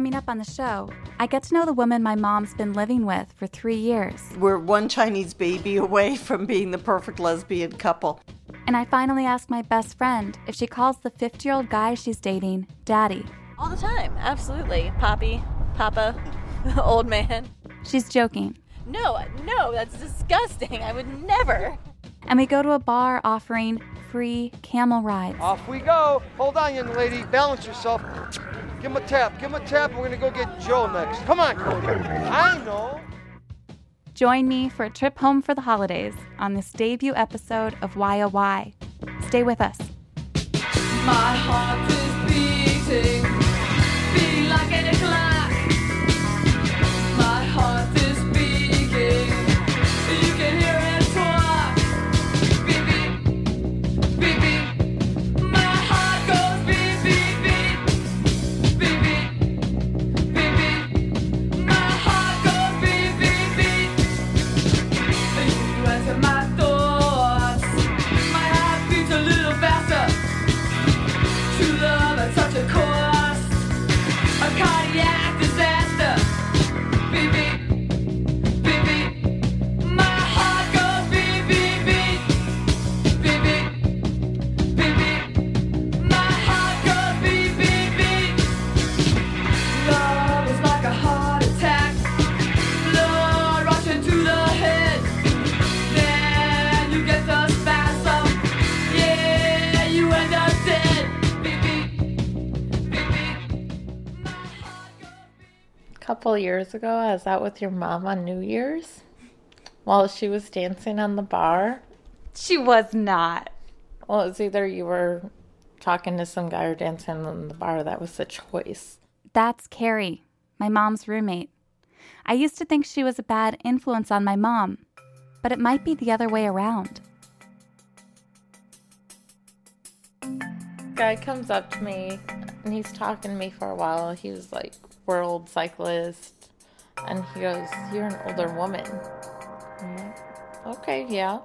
Coming up on the show, I get to know the woman my mom's been living with for three years. We're one Chinese baby away from being the perfect lesbian couple. And I finally ask my best friend if she calls the 50 year old guy she's dating daddy. All the time, absolutely. Poppy, Papa, old man. She's joking. No, no, that's disgusting. I would never. And we go to a bar offering free camel rides. Off we go. Hold on, young lady. Balance yourself. Give him a tap. Give him a tap. We're going to go get Joe next. Come on, Cody. I know. Join me for a trip home for the holidays on this debut episode of Why Oh Why. Stay with us. Couple years ago, I was out with your mom on New Year's while she was dancing on the bar. She was not. Well, it was either you were talking to some guy or dancing on the bar. That was the choice. That's Carrie, my mom's roommate. I used to think she was a bad influence on my mom, but it might be the other way around. Guy comes up to me and he's talking to me for a while. He was like world cyclist, and he goes, "You're an older woman." I'm like, "Okay, yeah."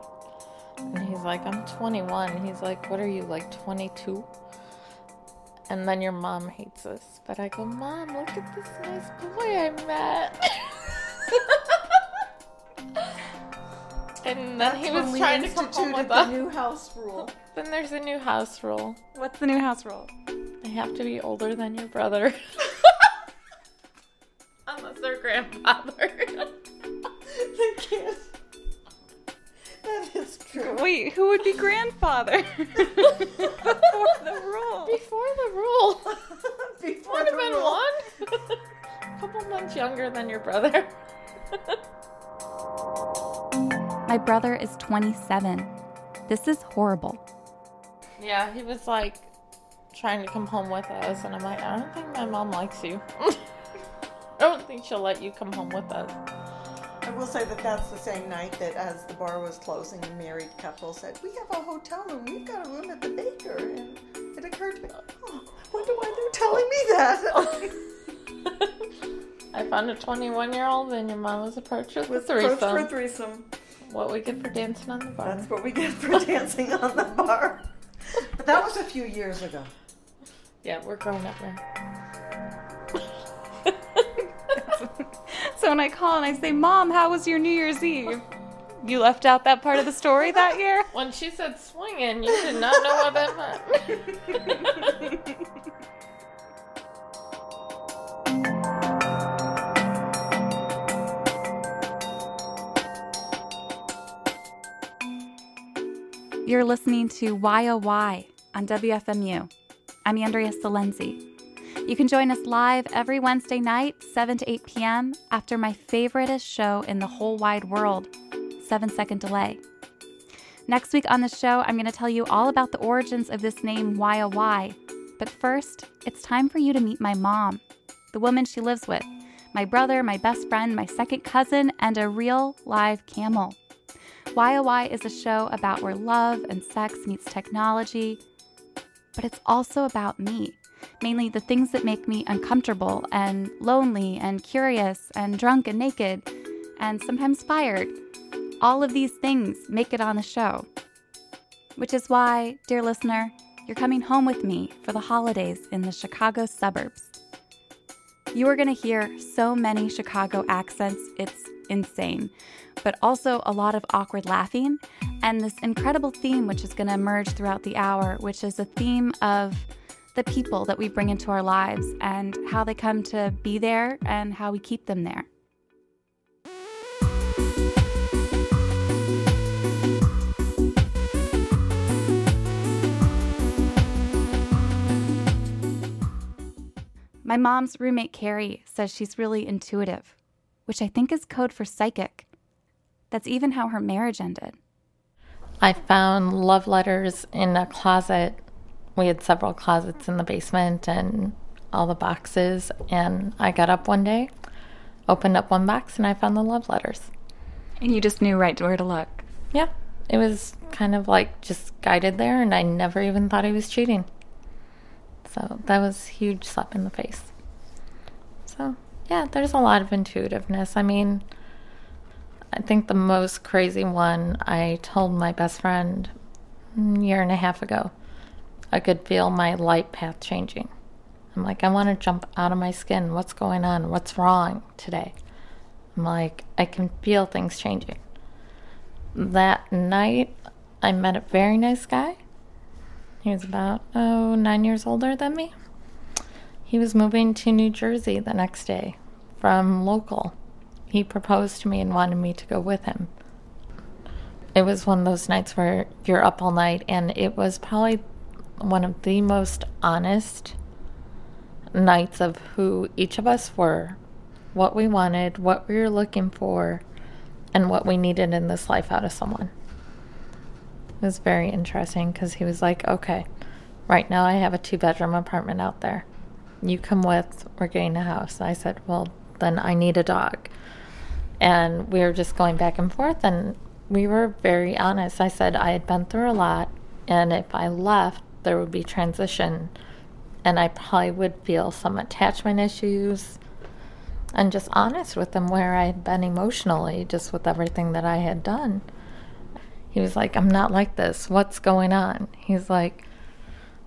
And he's like, "I'm 21." He's like, "What are you like 22?" And then your mom hates us. But I go, Mom, look at this nice boy I met. and then he was trying to come home with us. new house rule. Then there's a new house rule. What's the new house rule? They have to be older than your brother. Unless they're grandfather. The kid. That is true. Wait, who would be grandfather? Before the rule. Before the rule. Before Would the have been rule. one. A couple months younger than your brother. My brother is 27. This is horrible. Yeah, he was like trying to come home with us, and I'm like, I don't think my mom likes you. I don't think she'll let you come home with us. I will say that that's the same night that as the bar was closing, a married couple said, We have a hotel room. We've got a room at the Baker. And it occurred to me, oh, wonder why they're telling me that. I found a 21 year old, and your mom was approached with a Was approached for a threesome. threesome. What we get for dancing on the bar. That's what we get for dancing on the bar. But that was a few years ago. Yeah, we're growing up now. So when I call and I say, Mom, how was your New Year's Eve? You left out that part of the story that year? When she said swinging, you did not know what that meant. You're listening to Why Oh Why on WFMU. I'm Andrea Silenzi. You can join us live every Wednesday night, 7 to 8 p.m., after my favoriteest show in the whole wide world, 7 Second Delay. Next week on the show, I'm going to tell you all about the origins of this name, Why. But first, it's time for you to meet my mom, the woman she lives with, my brother, my best friend, my second cousin, and a real live camel. Why is a show about where love and sex meets technology, but it's also about me. Mainly the things that make me uncomfortable and lonely and curious and drunk and naked and sometimes fired. All of these things make it on the show. Which is why, dear listener, you're coming home with me for the holidays in the Chicago suburbs. You are going to hear so many Chicago accents, it's insane, but also a lot of awkward laughing and this incredible theme, which is going to emerge throughout the hour, which is a theme of the people that we bring into our lives and how they come to be there and how we keep them there. My mom's roommate Carrie says she's really intuitive, which I think is code for psychic. That's even how her marriage ended. I found love letters in a closet. We had several closets in the basement and all the boxes. And I got up one day, opened up one box, and I found the love letters. And you just knew right where to look. Yeah, it was kind of like just guided there, and I never even thought he was cheating. So that was a huge slap in the face. So, yeah, there's a lot of intuitiveness. I mean, I think the most crazy one I told my best friend a year and a half ago. I could feel my light path changing. I'm like, I want to jump out of my skin. What's going on? What's wrong today? I'm like, I can feel things changing. That night, I met a very nice guy. He was about, oh, nine years older than me. He was moving to New Jersey the next day from local. He proposed to me and wanted me to go with him. It was one of those nights where you're up all night, and it was probably one of the most honest nights of who each of us were, what we wanted, what we were looking for, and what we needed in this life out of someone. It was very interesting because he was like, okay, right now I have a two bedroom apartment out there. You come with, we're getting a house. I said, well, then I need a dog. And we were just going back and forth, and we were very honest. I said I had been through a lot, and if I left, there would be transition, and I probably would feel some attachment issues. And just honest with him where I had been emotionally, just with everything that I had done. He was like, I'm not like this. What's going on? He's like,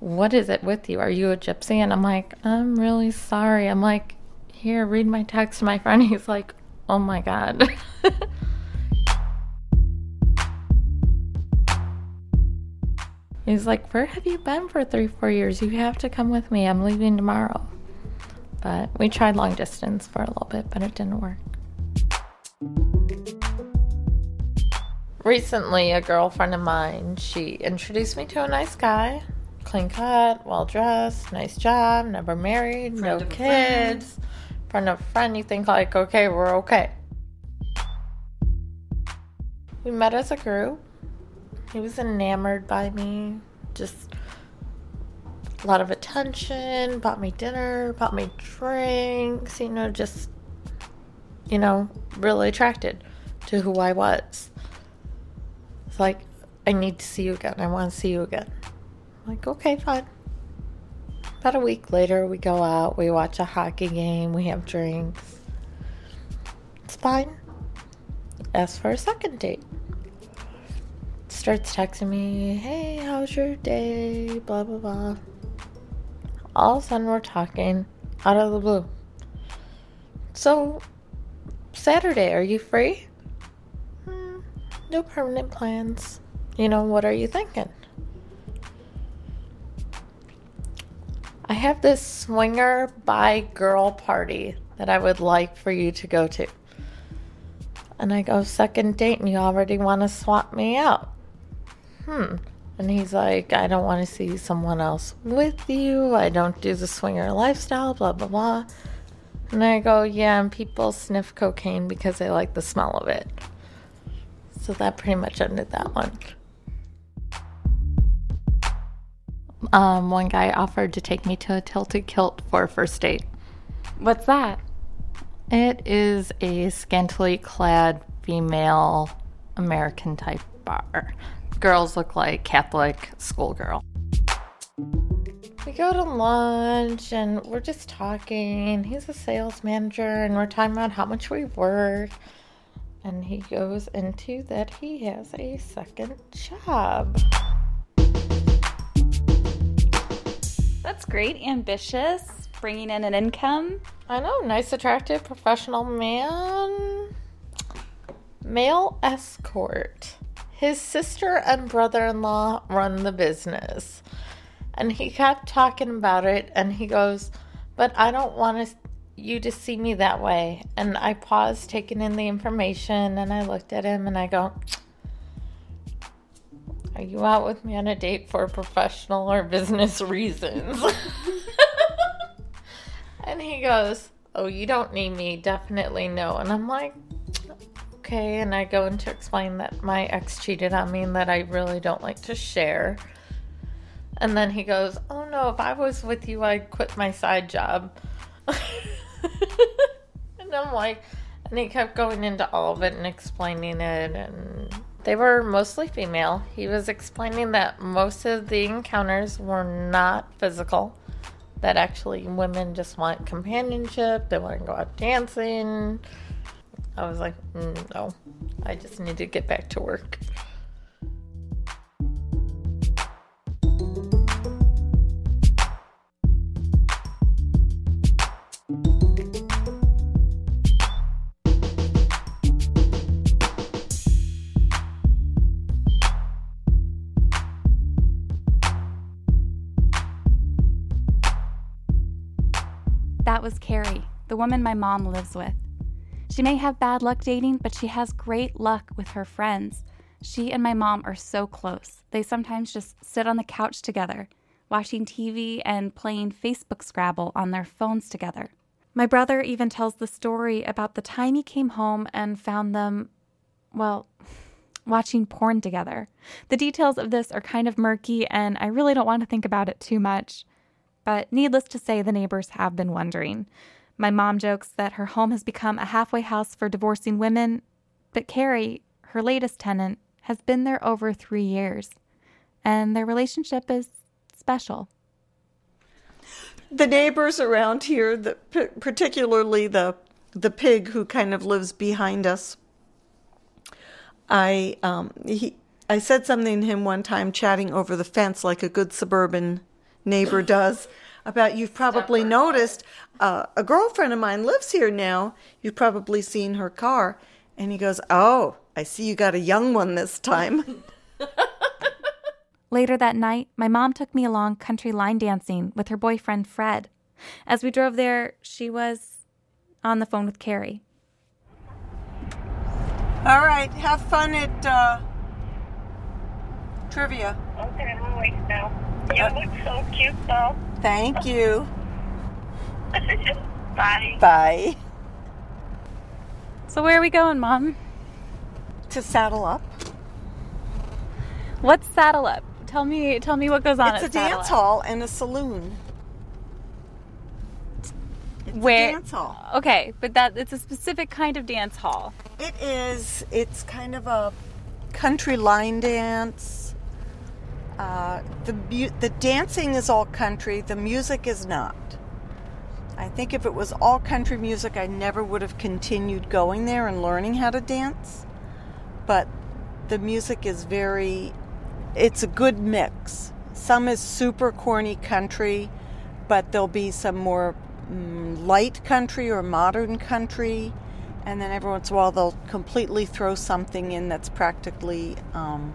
What is it with you? Are you a gypsy? And I'm like, I'm really sorry. I'm like, Here, read my text to my friend. He's like, Oh my God. He's like, Where have you been for three, four years? You have to come with me. I'm leaving tomorrow. But we tried long distance for a little bit, but it didn't work. Recently, a girlfriend of mine, she introduced me to a nice guy. Clean cut, well dressed, nice job, never married, no kids. Friend of a friend, you think like, okay, we're okay. We met as a group. He was enamored by me. Just a lot of attention, bought me dinner, bought me drinks, you know, just, you know, really attracted to who I was. It's like, I need to see you again. I want to see you again. I'm like, okay, fine. About a week later, we go out, we watch a hockey game, we have drinks. It's fine. Ask for a second date. Starts texting me, hey, how's your day? Blah, blah, blah. All of a sudden, we're talking out of the blue. So, Saturday, are you free? "Hmm, no permanent plans. You know, what are you thinking? I have this swinger by girl party that I would like for you to go to. And I go, second date, and you already want to swap me out. Hmm. And he's like, I don't want to see someone else with you. I don't do the swinger lifestyle, blah, blah, blah. And I go, yeah, and people sniff cocaine because they like the smell of it. So that pretty much ended that one. Um, one guy offered to take me to a tilted kilt for a first date. What's that? It is a scantily clad female American type bar. Girls look like Catholic schoolgirl. We go to lunch and we're just talking. He's a sales manager and we're talking about how much we work. And he goes into that he has a second job. That's great. Ambitious. bringing in an income. I know, nice, attractive, professional man. Male escort. His sister and brother in law run the business. And he kept talking about it, and he goes, But I don't want you to see me that way. And I paused, taking in the information, and I looked at him and I go, Are you out with me on a date for professional or business reasons? And he goes, Oh, you don't need me. Definitely no. And I'm like, Okay. And I go in to explain that my ex cheated on me and that I really don't like to share. And then he goes, Oh no, if I was with you, I'd quit my side job. and I'm like, and he kept going into all of it and explaining it. And they were mostly female. He was explaining that most of the encounters were not physical that actually women just want companionship, they want to go out dancing. I was like, mm, no, I just need to get back to work. Woman my mom lives with. She may have bad luck dating, but she has great luck with her friends. She and my mom are so close. They sometimes just sit on the couch together, watching TV and playing Facebook Scrabble on their phones together. My brother even tells the story about the time he came home and found them, well, watching porn together. The details of this are kind of murky, and I really don't want to think about it too much. But needless to say, the neighbors have been wondering. My mom jokes that her home has become a halfway house for divorcing women, but Carrie, her latest tenant, has been there over three years, and their relationship is special. the neighbors around here, the, particularly the the pig who kind of lives behind us. I um, he I said something to him one time, chatting over the fence like a good suburban neighbor does. About you've probably noticed uh, a girlfriend of mine lives here now. You've probably seen her car, and he goes, "Oh, I see you got a young one this time." Later that night, my mom took me along country line dancing with her boyfriend Fred. As we drove there, she was on the phone with Carrie. All right, have fun at uh, trivia. Okay, I'm awake now. You look so cute, though. Thank you. Bye. Bye. So, where are we going, Mom? To saddle up. What's Saddle Up? Tell me, tell me what goes on It's a Saddle dance Up. hall and a saloon. It's Where? a dance hall. Okay, but that it's a specific kind of dance hall. It is. It's kind of a country line dance. Uh, the mu- the dancing is all country. The music is not. I think if it was all country music, I never would have continued going there and learning how to dance. But the music is very. It's a good mix. Some is super corny country, but there'll be some more mm, light country or modern country and then every once in a while they'll completely throw something in that's practically um,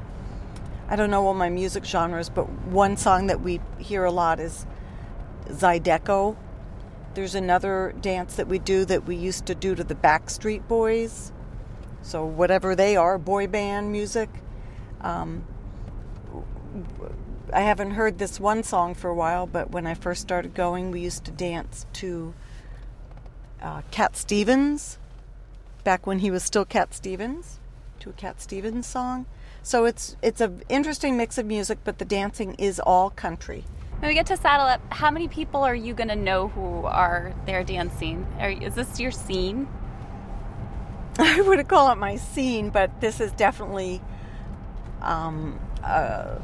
i don't know all my music genres but one song that we hear a lot is zydeco. There's another dance that we do that we used to do to the backstreet boys. So whatever they are boy band music. Um, i haven't heard this one song for a while but when i first started going we used to dance to uh, cat stevens back when he was still Cat Stevens, to a Cat Stevens song. So it's it's an interesting mix of music, but the dancing is all country. When we get to Saddle Up, how many people are you gonna know who are there dancing? Are, is this your scene? I wouldn't call it my scene, but this is definitely um, a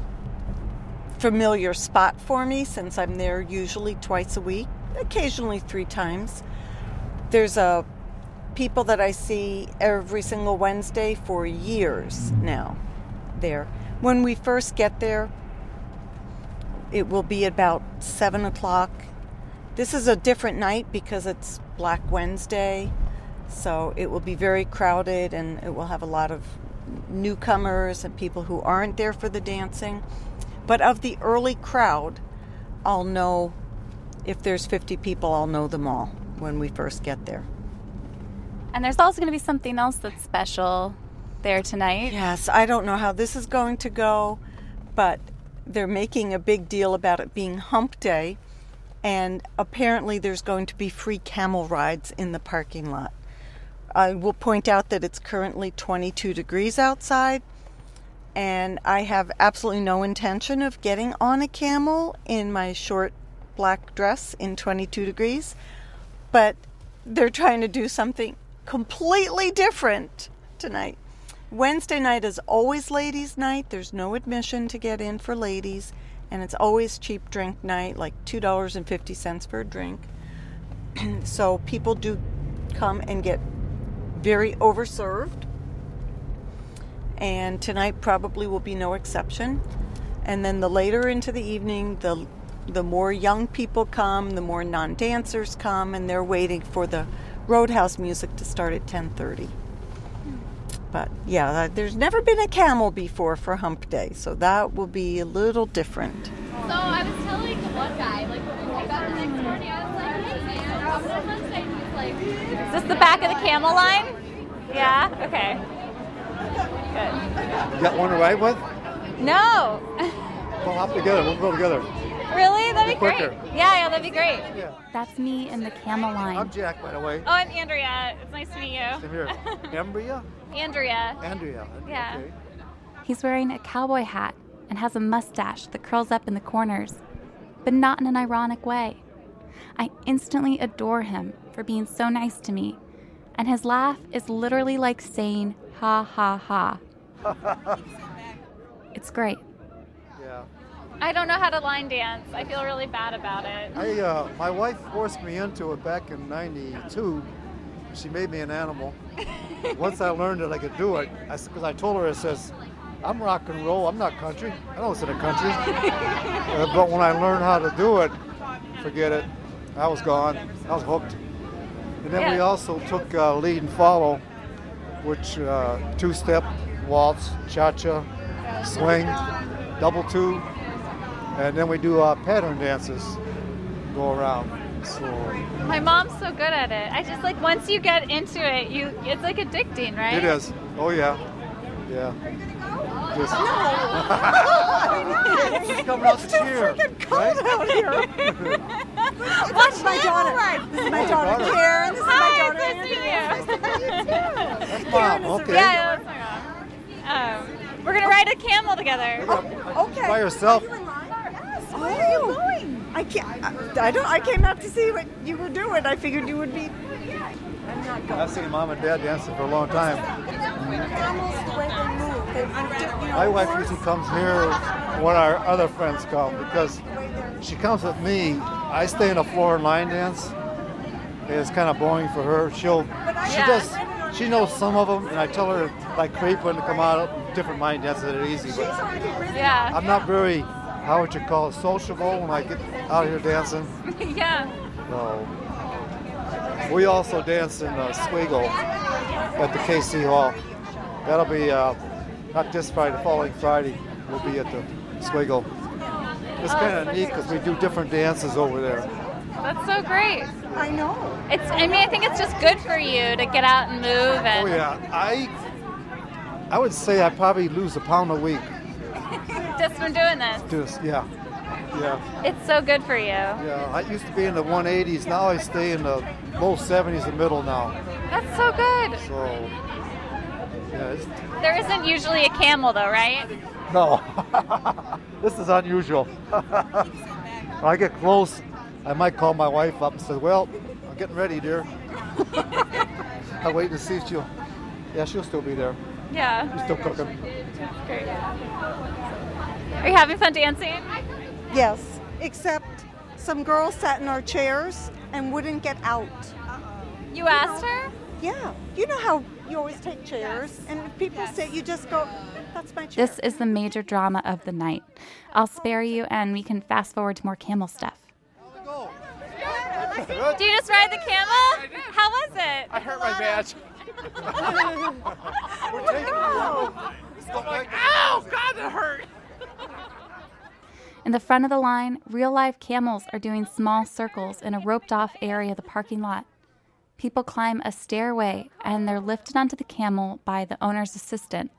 familiar spot for me since I'm there usually twice a week, occasionally three times. There's a people that I see every single Wednesday for years now there. When we first get there, it will be about seven o'clock. This is a different night because it's Black Wednesday, so it will be very crowded and it will have a lot of newcomers and people who aren't there for the dancing. But of the early crowd, I'll know if there's 50 people, I'll know them all when we first get there. And there's also going to be something else that's special there tonight. Yes, I don't know how this is going to go, but they're making a big deal about it being hump day, and apparently there's going to be free camel rides in the parking lot. I will point out that it's currently 22 degrees outside, and I have absolutely no intention of getting on a camel in my short black dress in 22 degrees, but they're trying to do something completely different tonight. Wednesday night is always ladies' night. There's no admission to get in for ladies, and it's always cheap drink night, like $2.50 for a drink. so people do come and get very overserved. And tonight probably will be no exception. And then the later into the evening, the the more young people come, the more non-dancers come, and they're waiting for the Roadhouse music to start at 10:30. But yeah, uh, there's never been a camel before for Hump Day, so that will be a little different. So I was telling one guy, like, when we woke up the next morning, I was like, hey man, I'm on Wednesday. And he's like, Is this the back of the camel line? Yeah? Okay. Good. You got one to ride with? No. We'll hop together. We'll go together. Really? That'd be Quicker. great. Yeah, yeah, that'd be great. Yeah. That's me in the camel line. I'm Jack, by the way. Oh, I'm Andrea. It's nice to meet you. Same here. Ambria? Andrea. Andrea. Yeah. Okay. He's wearing a cowboy hat and has a mustache that curls up in the corners, but not in an ironic way. I instantly adore him for being so nice to me, and his laugh is literally like saying, ha ha ha. It's great. Yeah. I don't know how to line dance. I feel really bad about it. I, uh, my wife forced me into it back in '92. She made me an animal. Once I learned that I could do it, because I, told her, I says, I'm rock and roll. I'm not country. I don't listen to country. Uh, but when I learned how to do it, forget it. I was gone. I was hooked. And then we also took uh, lead and follow, which uh, two-step, waltz, cha-cha, swing, double two, and then we do uh, pattern dances, go around. So My mom's so good at it. I just like once you get into it, you it's like addicting, right? it is. Oh yeah, yeah. Just no She's coming out to cheer. Right? Watch my daughter. This is my daughter Karen. This Hi, it's nice to meet you. That's mom. Okay. Yeah, that's my mom. Um, we're gonna ride a camel together. Okay. By herself. Where are you going? I can't. I, I don't. I came out to see what you were doing. I figured you would be. I'm not going. I've seen mom and dad dancing for a long time. Camels, the way they move, they move. You know, My wife horse- usually comes here when our other friends come because she comes with me. I stay in the floor and line dance. It's kind of boring for her. She'll, she does, she knows some of them, and I tell her like creeping to come out different line dances that are easy. But Yeah. I'm not very, how would you call it, sociable when I get out here dancing. yeah. So we also dance in uh, Swiggle at the KC Hall. That'll be uh, not this Friday, the following Friday. We'll be at the Swiggle. It's kind of neat because we do different dances over there. That's so great. I know. It's. I mean, I think it's just good for you to get out and move and Oh yeah, I I would say I probably lose a pound a week. just from doing this. Just yeah, yeah, It's so good for you. yeah. I used to be in the 180s. Now I stay in the low 70s, the middle now. That's so good. So yeah, it's, There isn't usually a camel though, right? No, this is unusual. when I get close, I might call my wife up and say, "Well, I'm getting ready, dear." I'm waiting to see if she'll. Yeah, she'll still be there. Yeah. She's still cooking. Great. Are you having fun dancing? Yes, except some girls sat in our chairs and wouldn't get out. You asked her? Yeah, you know how you always take chairs, and if people sit, you just go, "That's my chair." This is the major drama of the night. I'll spare you and we can fast forward to more camel stuff. Do you just ride the camel? How was it? I hurt my badge. We're taking you. Ow! God, that hurt. In the front of the line, real live camels are doing small circles in a roped off area of the parking lot. People climb a stairway and they're lifted onto the camel by the owner's assistant.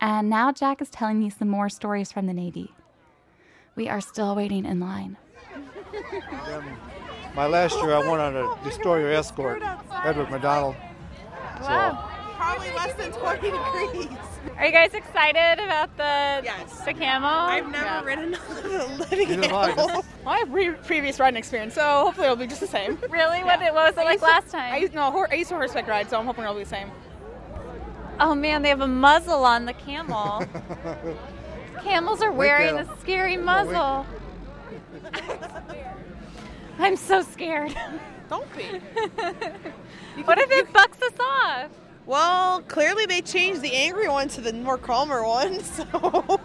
And now Jack is telling me some more stories from the Navy. We are still waiting in line. Then my last year, I went on a destroyer escort, Edward McDonnell. Wow. Probably less than 20 degrees. Are you guys excited about the Yes. the camel? I've never ridden a living Neither have I. animal. Well, I have pre- previous riding experience, so hopefully it'll be just the same. Really? What, what was it like last time? I used, no, hor- I used to horseback ride, so I'm hoping it'll be the same. Oh man, they have a muzzle on the camel. Camels are wearing a scary muzzle. I'm so scared. Don't be. what if it bucks us off? Well, clearly they changed the angry one to the more calmer one, so. All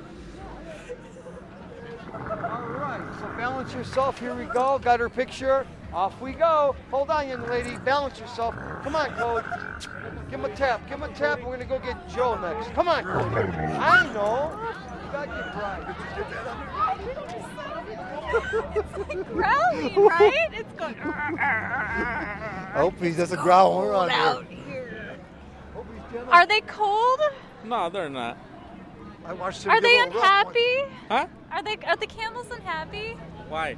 right, so balance yourself. Here we go. Got her picture. Off we go. Hold on, young lady. Balance yourself. Come on, Code. Give him a tap. Give him a tap. We're gonna go get Joe next. Come on, Code. I know. You got your pride. Growling, right? It's going. I hope he doesn't growl around here. Are they cold? No, they're not. I watched him Are they a rough one. unhappy? Huh? Are they? Are the camels unhappy? Why?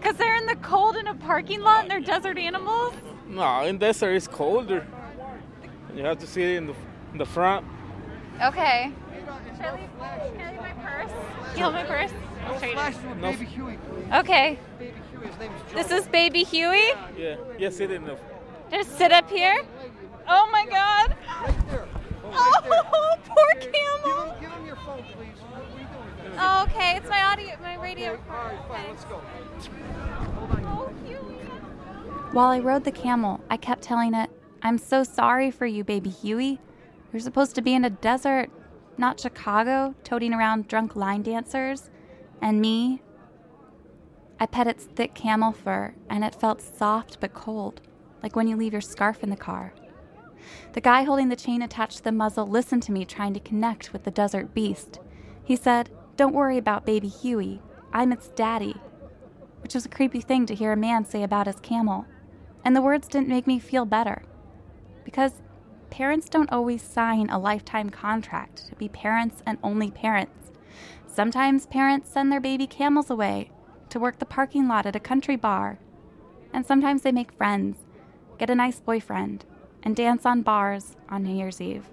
Cause they're in the cold in a parking lot and they're uh, desert animals. No, in desert it's colder. You have to sit in the in the front. Okay. Should I leave, can I leave my purse? You hold my purse? I'll show you. Flash No. baby Huey. Okay. Baby Huey. His name's Joe. This is baby Huey. Yeah, yeah, sit in the. Just sit up here. Oh my God. Right there. Oh, right there. Oh, poor Give camel. him, give him your phone, please. What are you doing? Oh, okay, it's my audio, my radio. Okay, all right, fine. Let's go. Oh, While I rode the camel, I kept telling it, I'm so sorry for you, baby Huey. You're supposed to be in a desert, not Chicago, toting around drunk line dancers. And me, I pet its thick camel fur, and it felt soft but cold, like when you leave your scarf in the car. The guy holding the chain attached to the muzzle listened to me trying to connect with the desert beast. He said, Don't worry about baby Huey. I'm its daddy. Which was a creepy thing to hear a man say about his camel. And the words didn't make me feel better. Because parents don't always sign a lifetime contract to be parents and only parents. Sometimes parents send their baby camels away to work the parking lot at a country bar. And sometimes they make friends, get a nice boyfriend, and dance on bars on New Year's Eve.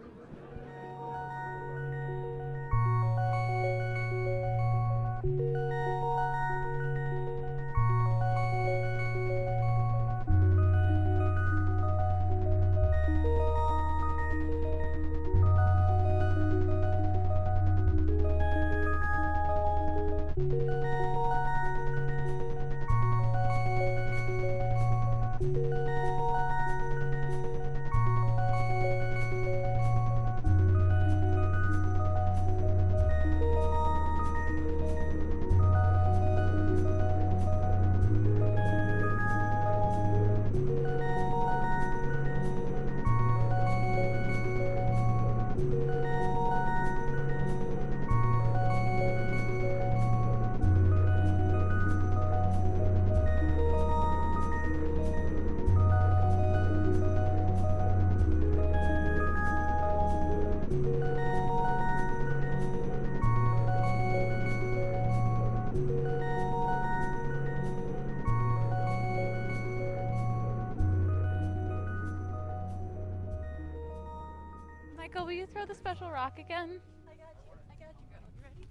Special rock again? I got you. I got you, girl. You ready?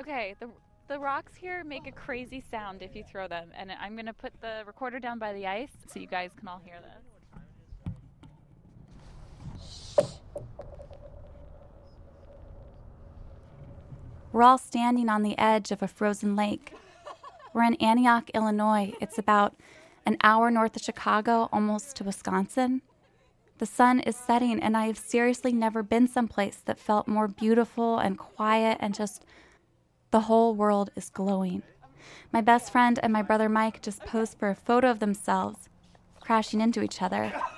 Okay, the the rocks here make a crazy sound if you throw them, and I'm gonna put the recorder down by the ice so you guys can all hear this. We're all standing on the edge of a frozen lake. We're in Antioch, Illinois. It's about an hour north of Chicago, almost to Wisconsin. The sun is setting, and I have seriously never been someplace that felt more beautiful and quiet and just the whole world is glowing. My best friend and my brother Mike just posed for a photo of themselves crashing into each other.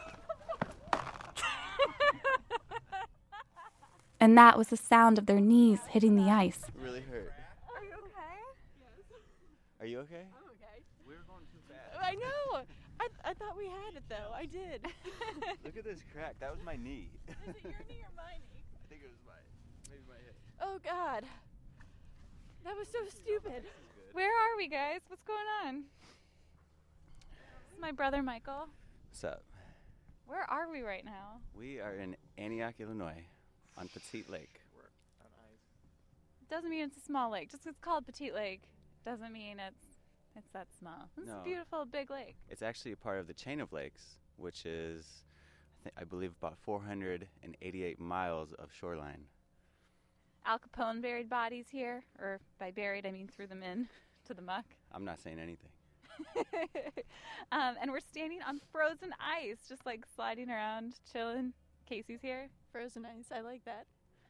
And that was the sound of their knees hitting the ice. really hurt. Are you okay? Are you okay? I know. I, I thought we had it though. I did. Look at this crack. That was my knee. Is it your knee or my knee? I think it was my, maybe my hip. Oh God. That was so stupid. Where are we, guys? What's going on? This is my brother Michael. What's up? Where are we right now? We are in Antioch, Illinois, on Petite Lake. It doesn't mean it's a small lake. Just 'cause it's called Petite Lake doesn't mean it's it's that small. It's No. a beautiful big lake. It's actually a part of the chain of lakes, which is, I, thi- I believe, about 488 miles of shoreline. Al Capone buried bodies here, or by buried I mean threw them in to the muck. I'm not saying anything. um, and we're standing on frozen ice, just like sliding around, chilling. Casey's here. Frozen ice. I like that.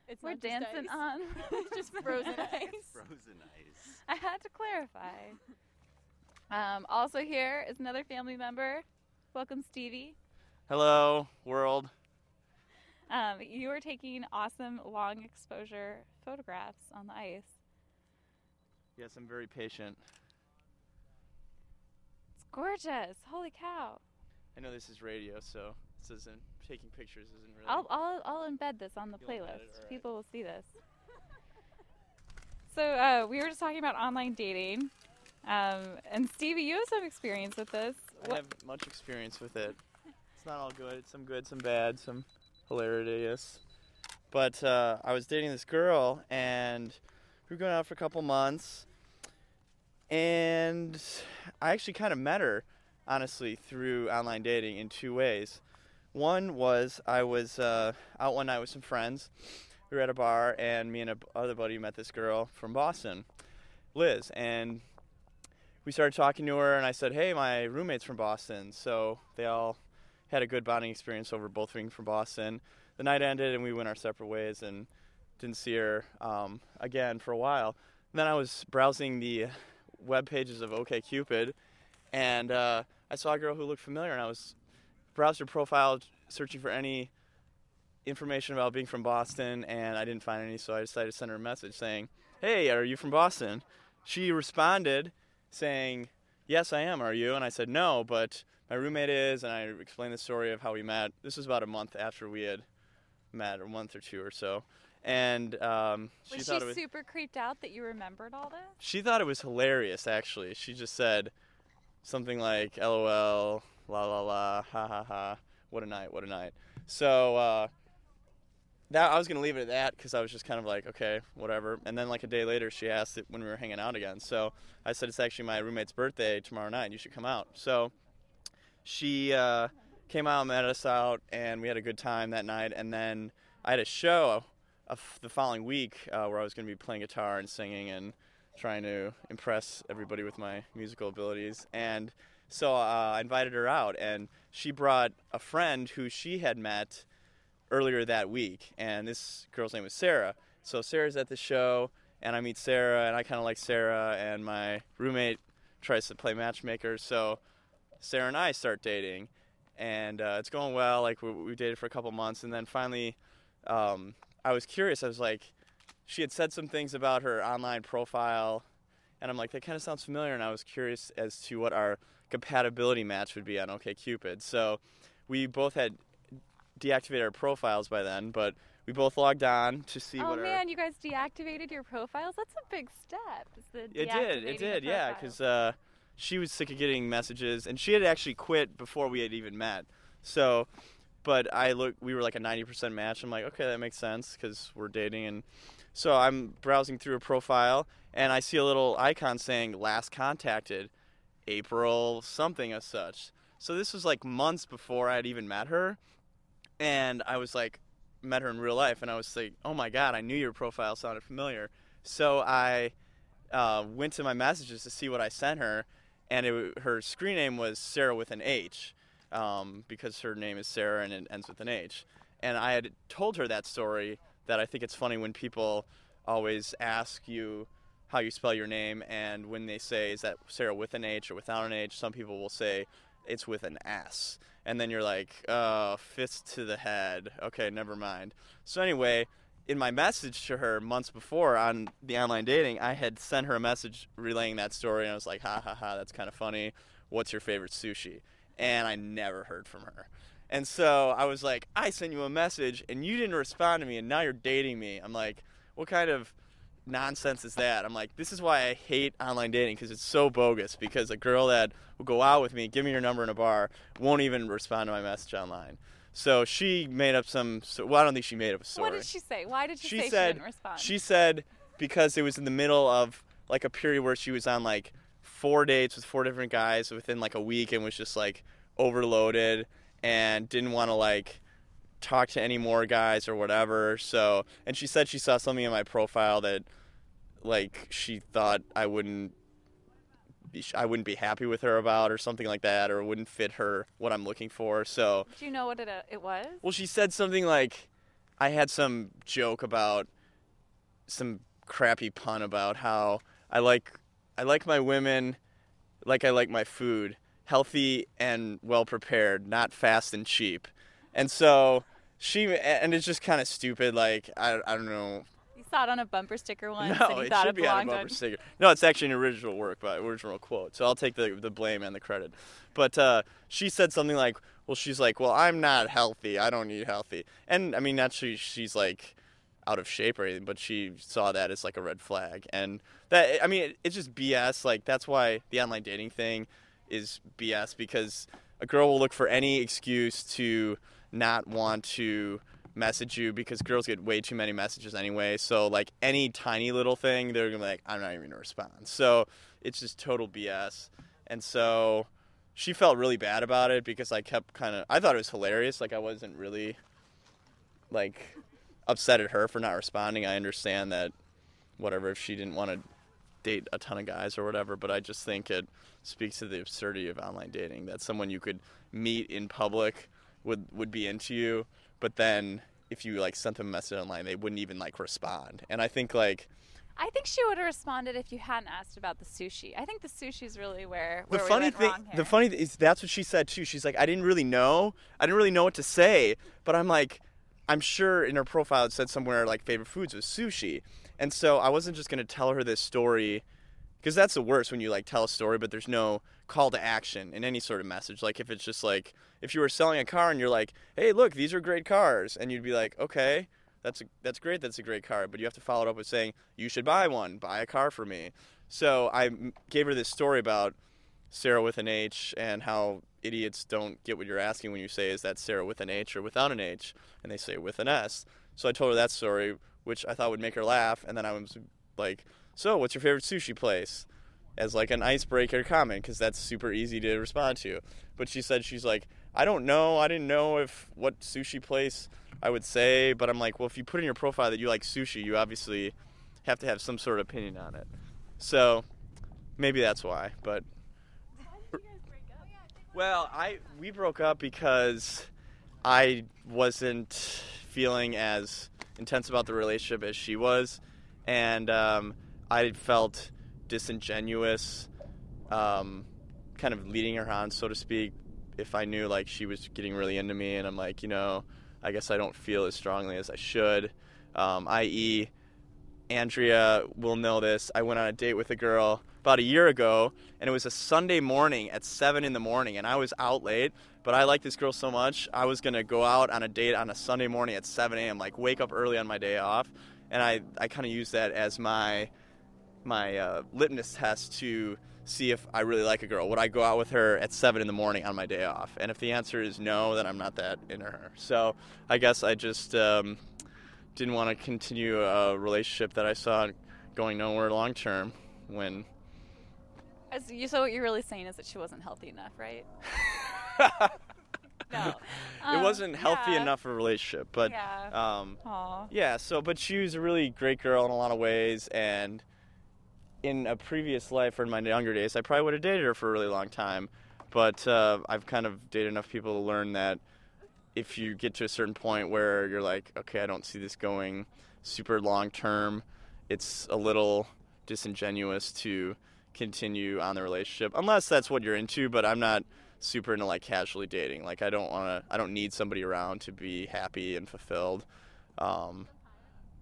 It's we're not just dancing ice. on just frozen ice. Frozen ice. I had to clarify. Um, also here is another family member. Welcome, Stevie. Hello, world. Um, you are taking awesome long exposure photographs on the ice. Yes, I'm very patient. It's gorgeous. Holy cow. I know this is radio, so this isn't taking pictures isn't really. I'll, I'll, I'll embed this on the You'll playlist. it, alright. People will see this. So uh, we were just talking about online dating. Um, and Stevie, you have some experience with this. I have much experience with it. It's not all good. Some good, some bad, some hilarious. But uh, I was dating this girl, and we were going out for a couple months. And I actually kind of met her, honestly, through online dating in two ways. One was I was uh, out one night with some friends. We were at a bar, and me and a other buddy met this girl from Boston, Liz, and we started talking to her, and I said, "Hey, my roommate's from Boston," so they all had a good bonding experience over both being from Boston. The night ended, and we went our separate ways, and didn't see her um, again for a while. then I was browsing the web pages of OkCupid, and uh, I saw a girl who looked familiar, and I was browsed her profile, searching for any information about being from Boston, and I didn't find any, so I decided to send her a message saying, "Hey, are you from Boston?" She responded saying, "Yes, I am. Are you?" And I said, "No, but my roommate is." And I explained the story of how we met. This was about a month after we had met, a month or two or so, and um, she was thought she it was. super creeped out that you remembered all this? She thought it was hilarious, actually. She just said something like, LOL, la la la, ha ha ha, what a night, what a night. So, uh, that I was to leave it at that because I was just kind of like, okay, whatever. And then, like, a day later, she asked it when we were hanging out again. So I said, it's actually my roommate's birthday tomorrow night. You should come out. So she uh, came out met us out, and we had a good time that night. And then I had a show the following week uh, where I was to be playing guitar and singing and trying to impress everybody with my musical abilities. And so uh, I invited her out, and she brought a friend who she had met earlier that week. And this girl's name was Sarah. So Sarah's at the show, and I meet Sarah, and I kind of like Sarah, and my roommate tries to play matchmaker. So Sarah and I start dating, and uh, it's going well. Like we, we dated for a couple months, and then finally, um, I was curious. I was like, she had said some things about her online profile, and I'm like, that kind of sounds familiar. And I was curious as to what our compatibility match would be on OkCupid. So we both had deactivated our profiles by then, but we both logged on to see oh what our man, you guys deactivated your profiles. That's a big step. It did. It did. Yeah, because uh, she was sick of getting messages, and she had actually quit before we had even met. So, but I look, we were like a ninety percent match. I'm like, okay, that makes sense because we're dating, and so I'm browsing through a profile, and I see a little icon saying last contacted, April something as such. So this was like months before I had even met her, and I was like, met her in real life, and I was like, oh my god, I knew your profile sounded familiar. So I uh, went to my messages to see what I sent her, and it, her screen name was Sarah with an H, um, because her name is Sarah and it ends with an H. And I had told her that story that I think it's funny when people always ask you how you spell your name, and when they say is that Sarah with an H or without an H, some people will say it's with an S, and then you're like, uh, fist to the head. Okay, never mind. So anyway, in my message to her months before on the online dating, I had sent her a message relaying that story, and I was like, ha ha ha, that's kind of funny. What's your favorite sushi? And I never heard from her. And so I was like, I sent you a message and you didn't respond to me, and now you're dating me. I'm like, what kind of nonsense is that? I'm like, this is why I hate online dating because it's so bogus. Because a girl that will go out with me, give me your number in a bar, won't even respond to my message online. So she made up some. So, well, I don't think she made up a story. What did she say? Why did she, She say said she didn't respond? she said because it was in the middle of like a period where she was on like four dates with four different guys within like a week and was just like overloaded and didn't want to like talk to any more guys or whatever. So, and she said she saw something in my profile that like she thought I wouldn't be I wouldn't be happy with her about or something like that or wouldn't fit her what I'm looking for. So, Do you know what it, uh, it was? well, she said something like, I had some joke about some crappy pun about how I like I like my women like I like my food, healthy and well prepared, not fast and cheap. And so she and it's just kind of stupid. Like I I don't know. It on a bumper sticker once, No, it thought should be on a bumper sticker. No, it's actually an original work by original quote. So I'll take the the blame and the credit. But uh, she said something like, "Well, she's like, well, I'm not healthy. I don't eat healthy." And I mean, not she she's like out of shape or anything, but she saw that as like a red flag. And that I mean, it, it's just BS. Like that's why the online dating thing is BS because a girl will look for any excuse to not want to message you because girls get way too many messages anyway. So like any tiny little thing, they're gonna be like, I'm not even gonna respond. So it's just total BS. And so she felt really bad about it because I kept kind of I thought it was hilarious. Like I wasn't really like upset at her for not responding. I understand that whatever if she didn't want to date a ton of guys or whatever, but I just think it speaks to the absurdity of online dating that someone you could meet in public would would be into you, but then if you like sent them a message online, they wouldn't even like respond. And I think like I think she would have responded if you hadn't asked about the sushi. I think the sushi is really where, the where we funny went thing the funny th- is that's what she said too. She's like i didn't really know. I didn't really know what to say. But i'm like i'm sure in her profile it said somewhere like favorite foods was sushi. And so i wasn't just going to tell her this story because that's the worst when you like tell a story but there's no call to action in any sort of message. Like if it's just like if you were selling a car and you're like hey look these are great cars and you'd be like okay that's a, that's great that's a great car but you have to follow it up with saying you should buy one. Buy a car for me. So i gave her this story about sarah with an h and how idiots don't get what you're asking when you say is that sarah with an h or without an h? And they say with an s. So i told her that story which i thought would make her laugh and then i was like so what's your favorite sushi place as like an icebreaker comment because that's super easy to respond to. But she said she's like, I don't know, I didn't know if what sushi place I would say, but I'm like, well, if you put in your profile that you like sushi, you obviously have to have some sort of opinion on it. So maybe that's why. But well, I we broke up because I wasn't feeling as intense about the relationship as she was, and um, I felt disingenuous, um, kind of leading her on, so to speak. If I knew like she was getting really into me, and I'm like, you know, I guess I don't feel as strongly as I should. Um, i.e., Andrea will know this. I went on a date with a girl about a year ago, and it was a Sunday morning at 7 in the morning, and I was out late, but I like this girl so much, I was to go out on a date on a Sunday morning at 7 a.m., like wake up early on my day off, and I, I kind of use that as my, my uh, litmus test to see if I really like a girl. Would I go out with her at 7 in the morning on my day off? And if the answer is no, then I'm not that into her. So I guess I just... Um, didn't want to continue a relationship that I saw going nowhere long term when As you, so what you're really saying is that she wasn't healthy enough, right? no. it Um, wasn't healthy yeah. enough for a relationship. But Yeah. um, yeah, so but she was a really great girl in a lot of ways, and in a previous life or in my younger days, I probably would have dated her for a really long time. But uh, I've kind of dated enough people to learn that if you get to a certain point where you're like, okay, I don't see this going super long term, it's a little disingenuous to continue on the relationship unless that's what you're into. But I'm not super into like casually dating. Like I don't want to. I don't need somebody around to be happy and fulfilled. Um,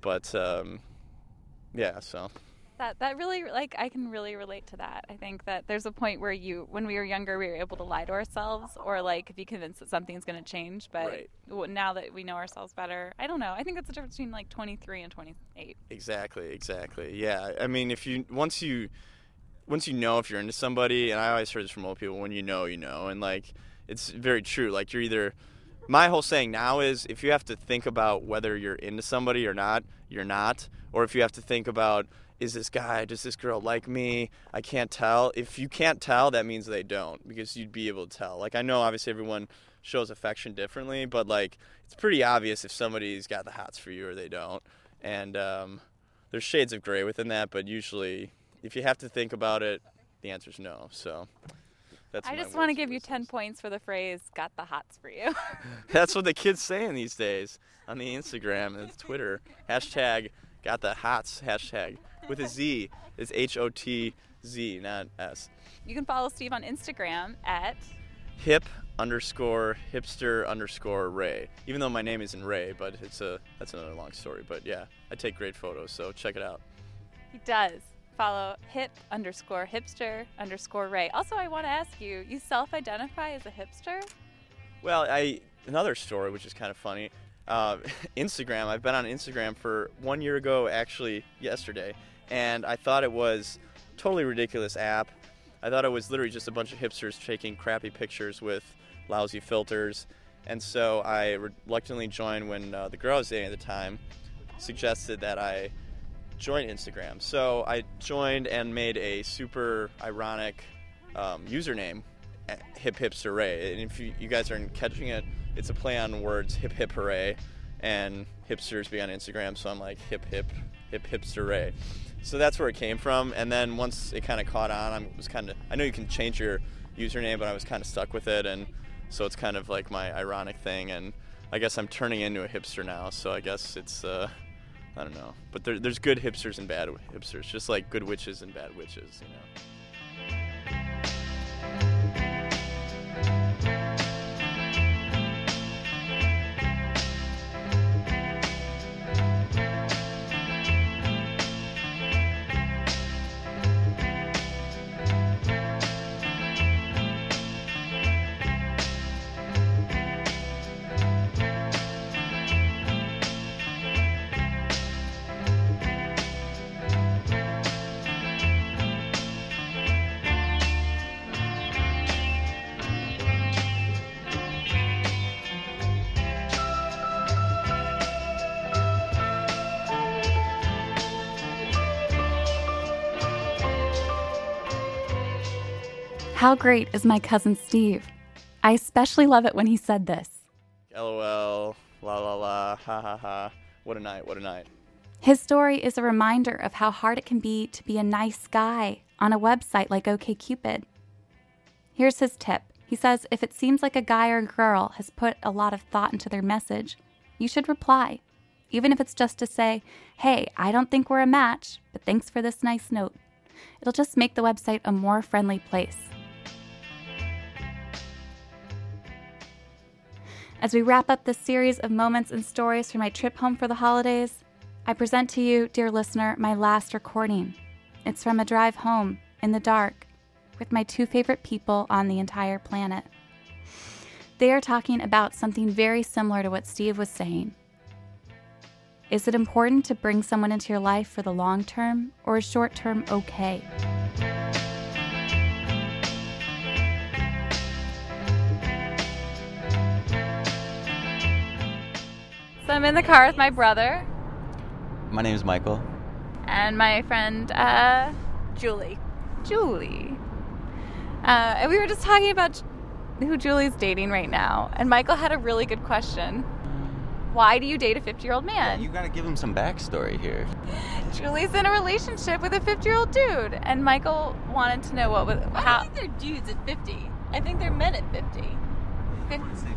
but um, yeah, so That that really like I can really relate to that. I think that there's a point where you when we were younger we were able to lie to ourselves or like be convinced that something's going to change, but Right. now that we know ourselves better, I don't know. I think that's the difference between like 23 and 28. Exactly, exactly. Yeah, I mean, if you once you once you know if you're into somebody, and I always heard this from old people, when you know, you know, and like it's very true. Like you're either my whole saying now is if you have to think about whether you're into somebody or not, you're not, or if you have to think about is this guy, does this girl like me? I can't tell. If you can't tell, that means they don't because you'd be able to tell. Like I know obviously everyone shows affection differently, but like it's pretty obvious if somebody's got the hots for you or they don't. And um, there's shades of gray within that, but usually if you have to think about it, the answer's no. So that's I just want to give you 10 points for the phrase got the hots for you. That's what the kids saying these days on the Instagram and Twitter. Hashtag got the hots hashtag with a Z. It's H O T Z, not S. you can follow Steve on Instagram at Hip underscore hipster underscore Ray. Even though my name isn't Ray, but it's a that's another long story. But yeah, I take great photos, so check it out. He does. Follow hip underscore hipster underscore Ray. Also, I want to ask you, you self identify as a hipster? Well, I another story which is kind of funny. Uh, Instagram. I've been on Instagram for one year ago, actually yesterday, and I thought it was totally ridiculous app. I thought it was literally just a bunch of hipsters taking crappy pictures with lousy filters, and so I reluctantly joined when uh, the girl I was dating at the time suggested that I join Instagram. So I joined and made a super ironic um, username, Hip Hipster Ray. And if you, you guys aren't catching it, it's a play on words hip hip hooray and hipsters be on Instagram. So I'm like hip hip hip hipster Ray. So that's where it came from. And then once it kind of caught on, I was kind of I know you can change your username, but I was kind of stuck with it, and so it's kind of like my ironic thing. And I guess I'm turning into a hipster now. So I guess it's uh, I don't know, but there, there's good hipsters and bad hipsters, just like good witches and bad witches, you know. How great is my cousin Steve? I especially love it when he said this. LOL, la la la, ha ha ha. What a night, what a night. His story is a reminder of how hard it can be to be a nice guy on a website like OKCupid. Here's his tip. He says if it seems like a guy or girl has put a lot of thought into their message, you should reply, even if it's just to say, hey, I don't think we're a match, but thanks for this nice note. It'll just make the website a more friendly place. As we wrap up this series of moments and stories from my trip home for the holidays, I present to you, dear listener, my last recording. It's from a drive home in the dark with my two favorite people on the entire planet. They are talking about something very similar to what Steve was saying. Is it important to bring someone into your life for the long term, or is short term okay? So I'm in the car with my brother My name is Michael. and my friend uh, Julie. Julie. Uh, and we were just talking about who Julie's dating right now. And Michael had a really good question. Why do you date a 50 year old man? You gotta give him some backstory here. Julie's in a relationship with a 50 year old dude. And Michael wanted to know what was I how. don't think they're dudes at 50. I think they're men at 50.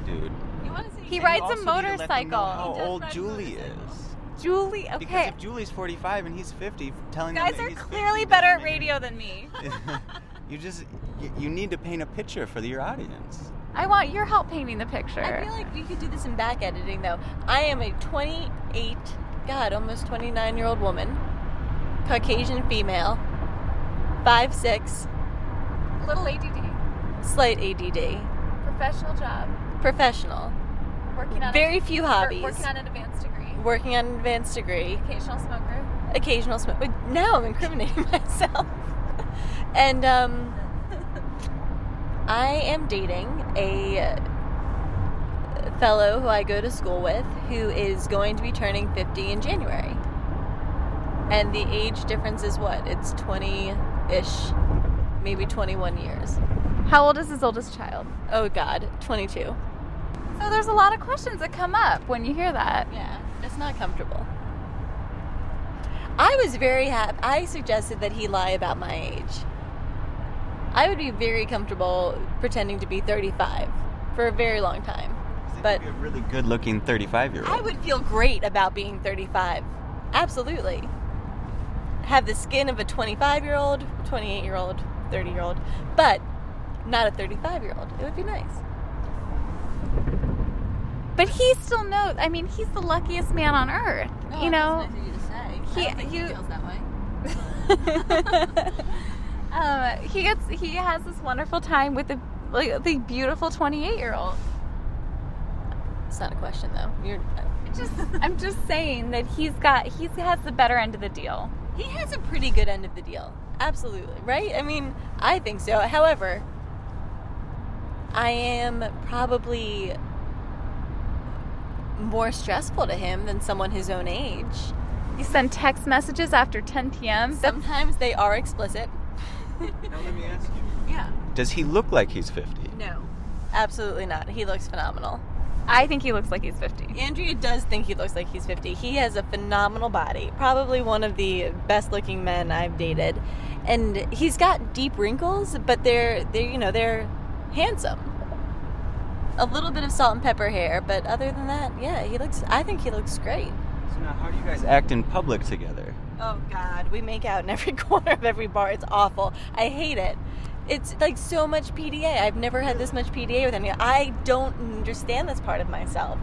Dude. You want to see? He And rides you a also need to let them know motorcycle. How old Julie is. Julie, Because okay. if Julie's 45 and he's 50, telling them Guys that are he's clearly better at radio than me. you just you, you need to paint a picture for your audience. I want your help painting the picture. I feel like we could do this in back editing though. I am a 28, God, almost 29 year old woman, Caucasian female, five six, Little ADD. slight ADD, Professional job. professional, Working on very a, few hobbies, Working on an advanced degree. working on an advanced degree, Occasional smoker. occasional smoke. but Now I'm incriminating myself. and um, I am dating a fellow who I go to school with who is going to be turning 50 in January. And the age difference is what? It's 20 ish, maybe 21 years. How old is his oldest child? Oh, God, 22. So there's a lot of questions that come up when you hear that. Yeah, it's not comfortable. I was very happy. I suggested that he lie about my age. I would be very comfortable pretending to be 35 for a very long time. But You're a really good-looking 35-year-old. I would feel great about being 35. Absolutely. Have the skin of a 25 year old, 28 year old, 30 year old, but not a 35 year old. It would be nice. But he still knows. I mean, he's the luckiest man on earth. Oh, you know, He, you, feels that way. um, he gets he has this wonderful time with the like the beautiful 28 year old. It's not a question though. You're just I'm just saying that he's got he has the better end of the deal. He has a pretty good end of the deal. Absolutely, right? I mean, I think so. However, I am probably more stressful to him than someone his own age. You send text messages after 10 p.m. Sometimes they are explicit. Now let me ask you. Yeah. Does he look like he's 50? No. Absolutely not. He looks phenomenal. I think he looks like he's 50. Andrea does think he looks like he's 50. He has a phenomenal body. Probably one of the best looking men I've dated. And he's got deep wrinkles, but they're they're you know, they're handsome. A little bit of salt and pepper hair, but other than that, yeah, he looks I think he looks great. So now, how do you guys act in public together? Oh God, we make out in every corner of every bar. It's awful. I hate it. It's like so much PDA. I've never had this much PDA with anyone. I don't understand this part of myself.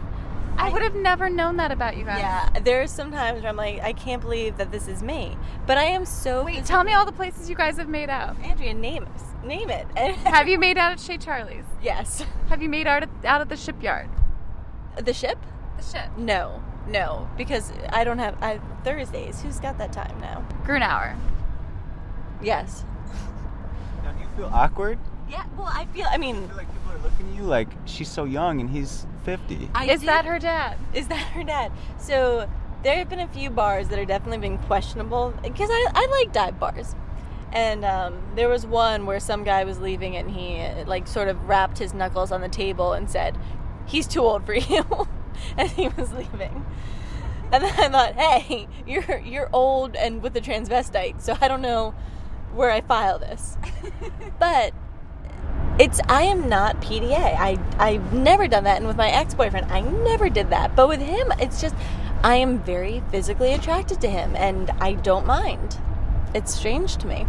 I would have never known that about you guys. Yeah, there's some times where I'm like, I can't believe that this is me. But I am so. Wait, tell me all the places you guys have made out. Andrea, name it. Name it. have you made out at Chez Charlie's? Yes. Have you made out at, out at the shipyard? The ship? The ship. No, no, because I don't have I Thursdays. Who's got that time now? Grunauer. Yes. Now, do you feel awkward? Yeah. Well, I feel. I mean, I feel like people are looking at you like she's so young and he's 50. I Is did- that her dad? Is that her dad? So there have been a few bars that are definitely been questionable because I, I like dive bars. And um, there was one where some guy was leaving and he uh, like sort of rapped his knuckles on the table and said, "He's too old for you," and he was leaving. And then I thought, "Hey, you're you're old and with a transvestite, so I don't know where I file this." but it's I am not PDA. I I've never done that, and with my ex boyfriend, I never did that. But with him, it's just I am very physically attracted to him, and I don't mind. It's strange to me.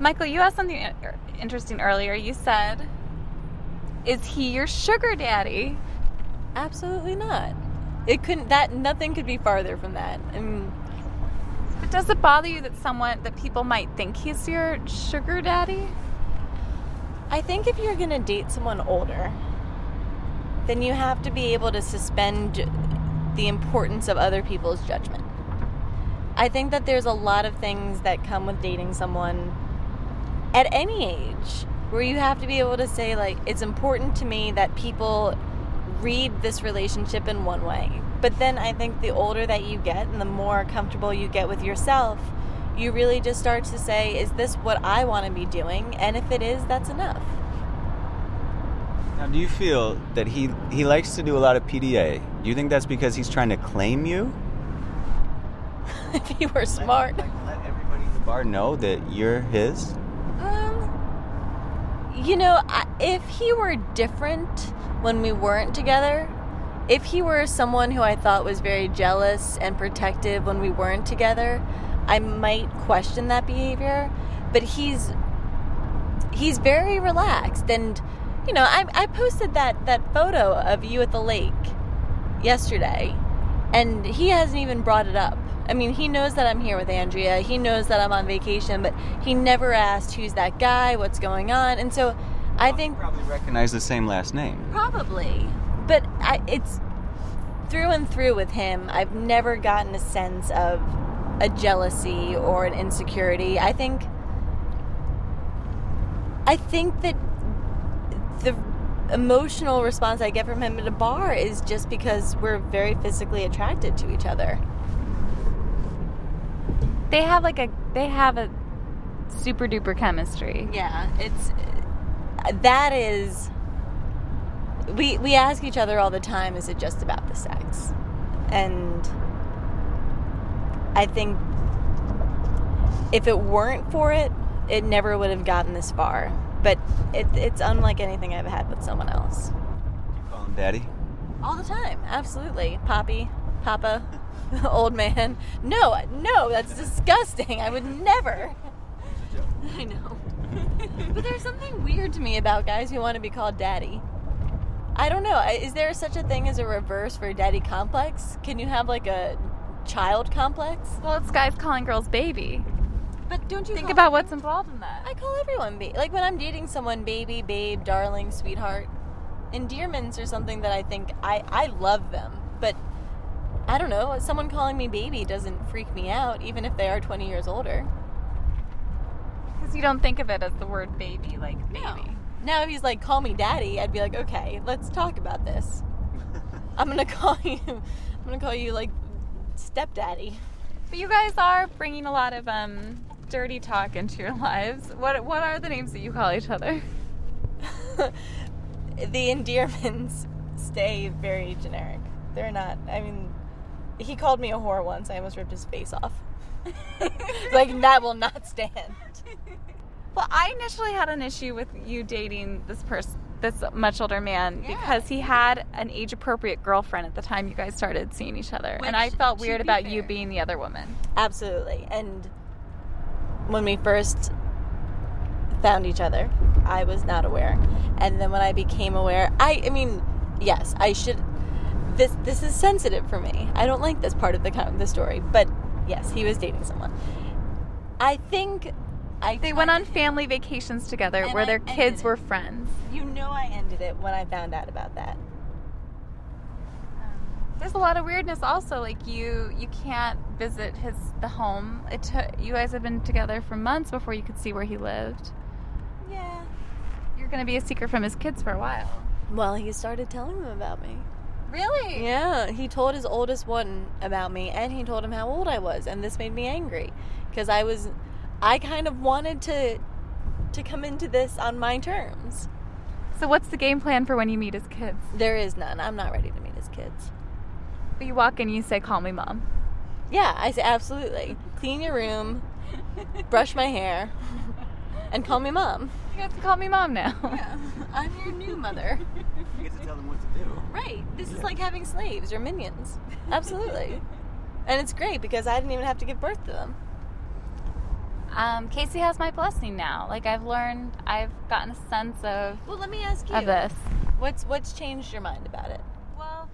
Michael, you asked something interesting earlier. You said, "Is he your sugar daddy?" Absolutely not. It couldn't. That nothing could be farther from that. I mean, But does it bother you that someone that people might think he's your sugar daddy? I think if you're gonna date someone older, then you have to be able to suspend the importance of other people's judgment. I think that there's a lot of things that come with dating someone at any age where you have to be able to say, like, it's important to me that people read this relationship in one way. But then I think the older that you get and the more comfortable you get with yourself, you really just start to say, is this what I want to be doing? And if it is, that's enough. Now, do you feel that he he likes to do a lot of PDA? Do you think that's because he's trying to claim you? if he were smart. Like, let everybody in the bar know that you're his? Um, you know, I, if he were different when we weren't together, if he were someone who I thought was very jealous and protective when we weren't together, I might question that behavior. But he's he's very relaxed and you know, I, I posted that, that photo of you at the lake yesterday and he hasn't even brought it up. I mean, he knows that I'm here with Andrea. He knows that I'm on vacation, but he never asked who's that guy, what's going on. And so I think Probably recognize the same last name. Probably. But I, it's through and through with him. I've never gotten a sense of a jealousy or an insecurity. I think I think that the emotional response I get from him at a bar is just because we're very physically attracted to each other. They have like a they have a super duper chemistry. Yeah, it's that is we we ask each other all the time is it just about the sex and i think if it weren't for it it never would have gotten this far. But it, it's unlike anything i've had with someone else. You Call him daddy. all the time. Absolutely. Poppy. Papa. Old man. No no that's disgusting. I would never. I know. But there's something weird to me about guys who want to be called daddy. I don't know. Is there such a thing as a reverse for daddy complex? Can you have like a child complex? Well, it's guys calling girls baby. But don't you Think call- about what's involved in that. I call everyone baby. Like when I'm dating someone, baby, babe, darling, sweetheart. Endearments are something that I think I I love them, but I don't know. Someone calling me baby doesn't freak me out, even if they are 20 years older. Because you don't think of it as the word baby, like baby. Now if he's like, call me daddy, I'd be like, okay, let's talk about this. I'm gonna call you. I'm gonna call you like stepdaddy. But you guys are bringing a lot of um, dirty talk into your lives. What what are the names that you call each other? the endearments stay very generic. They're not. I mean, he called me a whore once. I almost ripped his face off. like that will not stand. Well, I initially had an issue with you dating this person, this much older man, because he had an age appropriate girlfriend at the time you guys started seeing each other, and I felt weird about you being the other woman. Absolutely. And when we first found each other, I was not aware. And then when I became aware, I I mean, yes, I should this this is sensitive for me. I don't like this part of the the story, but yes, he was dating someone. I think I They went on family vacations together where I their kids it. were friends. you know I ended it when I found out about that. Um, there's a lot of weirdness also. Like you, you can't visit his the home. It took you guys have been together for months before you could see where he lived. Yeah. You're gonna be a secret from his kids for a while. Well, he started telling them about me. Really? Yeah, he told his oldest one about me, and he told him how old I was, and this made me angry because I was, I kind of wanted to, to come into this on my terms. So what's the game plan for when you meet his kids? There is none. I'm not ready to meet his kids. But you walk in, you say, "Call me mom." Yeah, I say absolutely. Clean your room, brush my hair, and call me mom. You have to call me mom now. Yeah, I'm your new mother. You get to tell them what to do. Right. This is like having slaves or minions. Absolutely. and it's great because I didn't even have to give birth to them. Um, Casey has my blessing now. Like I've learned, I've gotten a sense of Well, let me ask you. of this. What's what's changed your mind about it? Well,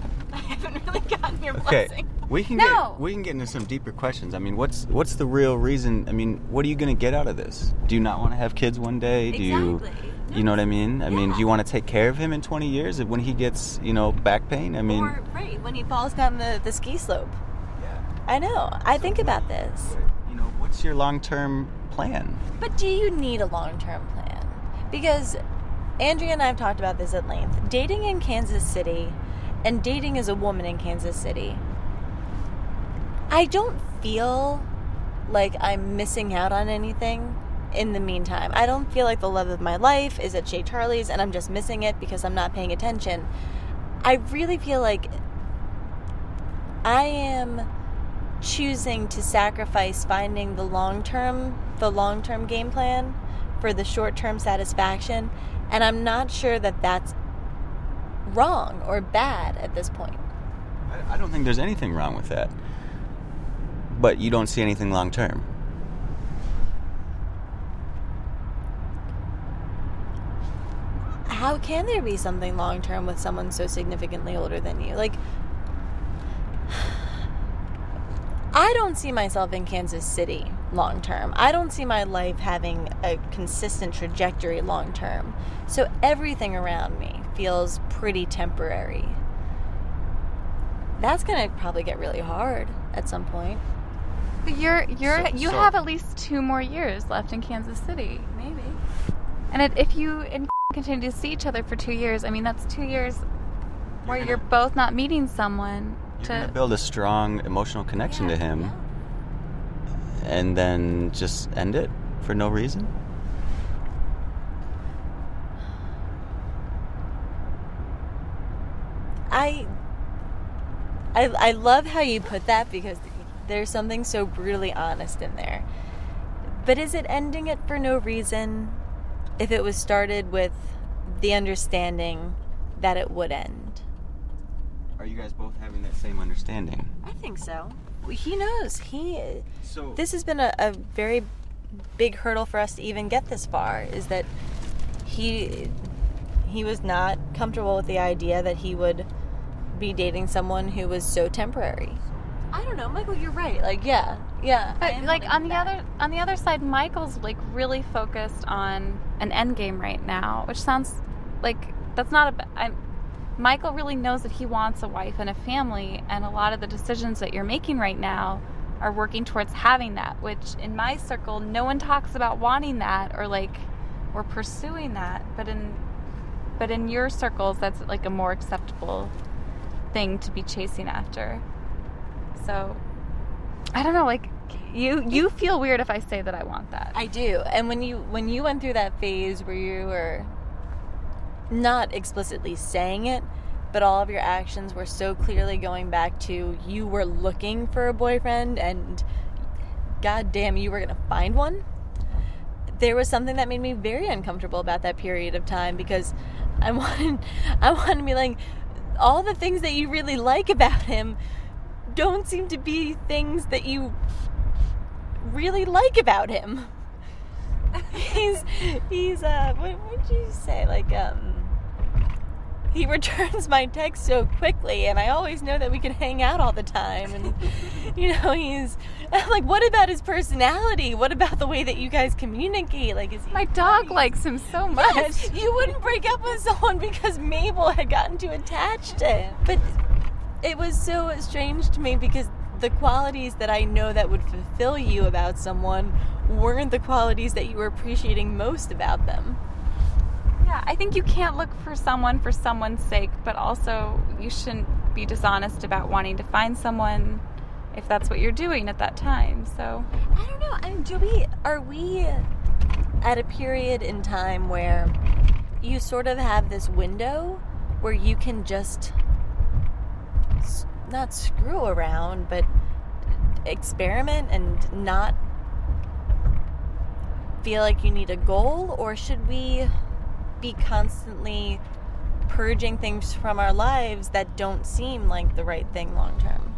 I haven't really gotten your Okay, blessing. we can No. get we can get into some deeper questions. I mean, what's what's the real reason? I mean, what are you going to get out of this? Do you not want to have kids one day? Do you Exactly. you know what I mean? I mean, do you want to take care of him in 20 years when he gets, you know, back pain? I mean, or right when he falls down the, the ski slope. I know. I think about this. you know, what's your long-term plan? But do you need a long term plan? Because Andrea and I have talked about this at length. Dating in Kansas City and dating as a woman in Kansas City, I don't feel like I'm missing out on anything in the meantime. I don't feel like the love of my life is at Chez Charlie's and I'm just missing it because I'm not paying attention. I really feel like I am choosing to sacrifice finding the long term the long term game plan for the short term satisfaction and i'm not sure that that's wrong or bad at this point. I, I don't think there's anything wrong with that. But you don't see anything long term. How can there be something long term with someone so significantly older than you? Like, I don't see myself in Kansas City long term. I don't see my life having a consistent trajectory long term. So everything around me feels pretty temporary. That's going to probably get really hard at some point. But you're you're So- you so- have at least two more years left in Kansas City. Maybe. And it, if you and continue to see each other for two years, I mean that's two years where you're both not meeting someone to Build a strong emotional connection to him. And then just end it for no reason? I, I I love how you put that because there's something so brutally honest in there. But is it ending it for no reason if it was started with the understanding that it would end? Are you guys both having that same understanding? I think so. He knows. He So this has been a, a very big hurdle for us to even get this far is that he he was not comfortable with the idea that he would be dating someone who was so temporary. I don't know, Michael, you're right. Like, yeah. Yeah. But like on the back. other on the other side, Michael's like really focused on an end game right now, which sounds like that's not a. ba- I'm, Michael really knows that he wants a wife and a family, and a lot of the decisions that you're making right now are working towards having that. Which in my circle, no one talks about wanting that or like or pursuing that, but in but in your circles, that's like a more acceptable thing to be chasing after. So I don't know, like you you feel weird if I say that I want that. I do. And when you when you went through that phase where you were not explicitly saying it, but all of your actions were so clearly going back to you were looking for a boyfriend and god damn you were going to find one. There was something that made me very uncomfortable about that period of time because I wanted I wanted to be like all the things that you really like about him don't seem to be things that you really like about him. he's he's uh what would you say like um he returns my text so quickly and I always know that we can hang out all the time and you know he's I'm like what about his personality what about the way that you guys communicate like is he My dog likes him so much. Yes, you wouldn't break up with someone because Mabel had gotten too attached to him but it was so strange to me because the qualities that I know that would fulfill you about someone weren't the qualities that you were appreciating most about them. Yeah, I think you can't look for someone for someone's sake, but also you shouldn't be dishonest about wanting to find someone if that's what you're doing at that time. So I don't know. I mean, do we are we at a period in time where you sort of have this window where you can just not screw around, but experiment and not feel like you need a goal, or should we be constantly purging things from our lives that don't seem like the right thing long term?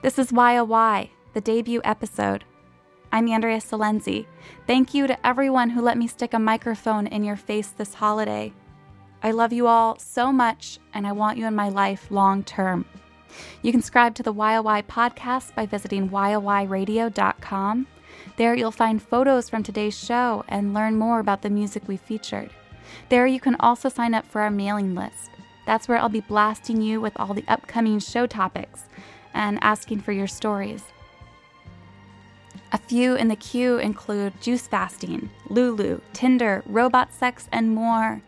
This is Why a Why, the debut episode. I'm Andrea Silenzi. Thank you to everyone who let me stick a microphone in your face this holiday. I love you all so much, and I want you in my life long term. You can subscribe to the YOY podcast by visiting yoyradio.com. There you'll find photos from today's show and learn more about the music we featured. There you can also sign up for our mailing list. That's where I'll be blasting you with all the upcoming show topics and asking for your stories. A few in the queue include juice fasting, Lulu, Tinder, robot sex, and more.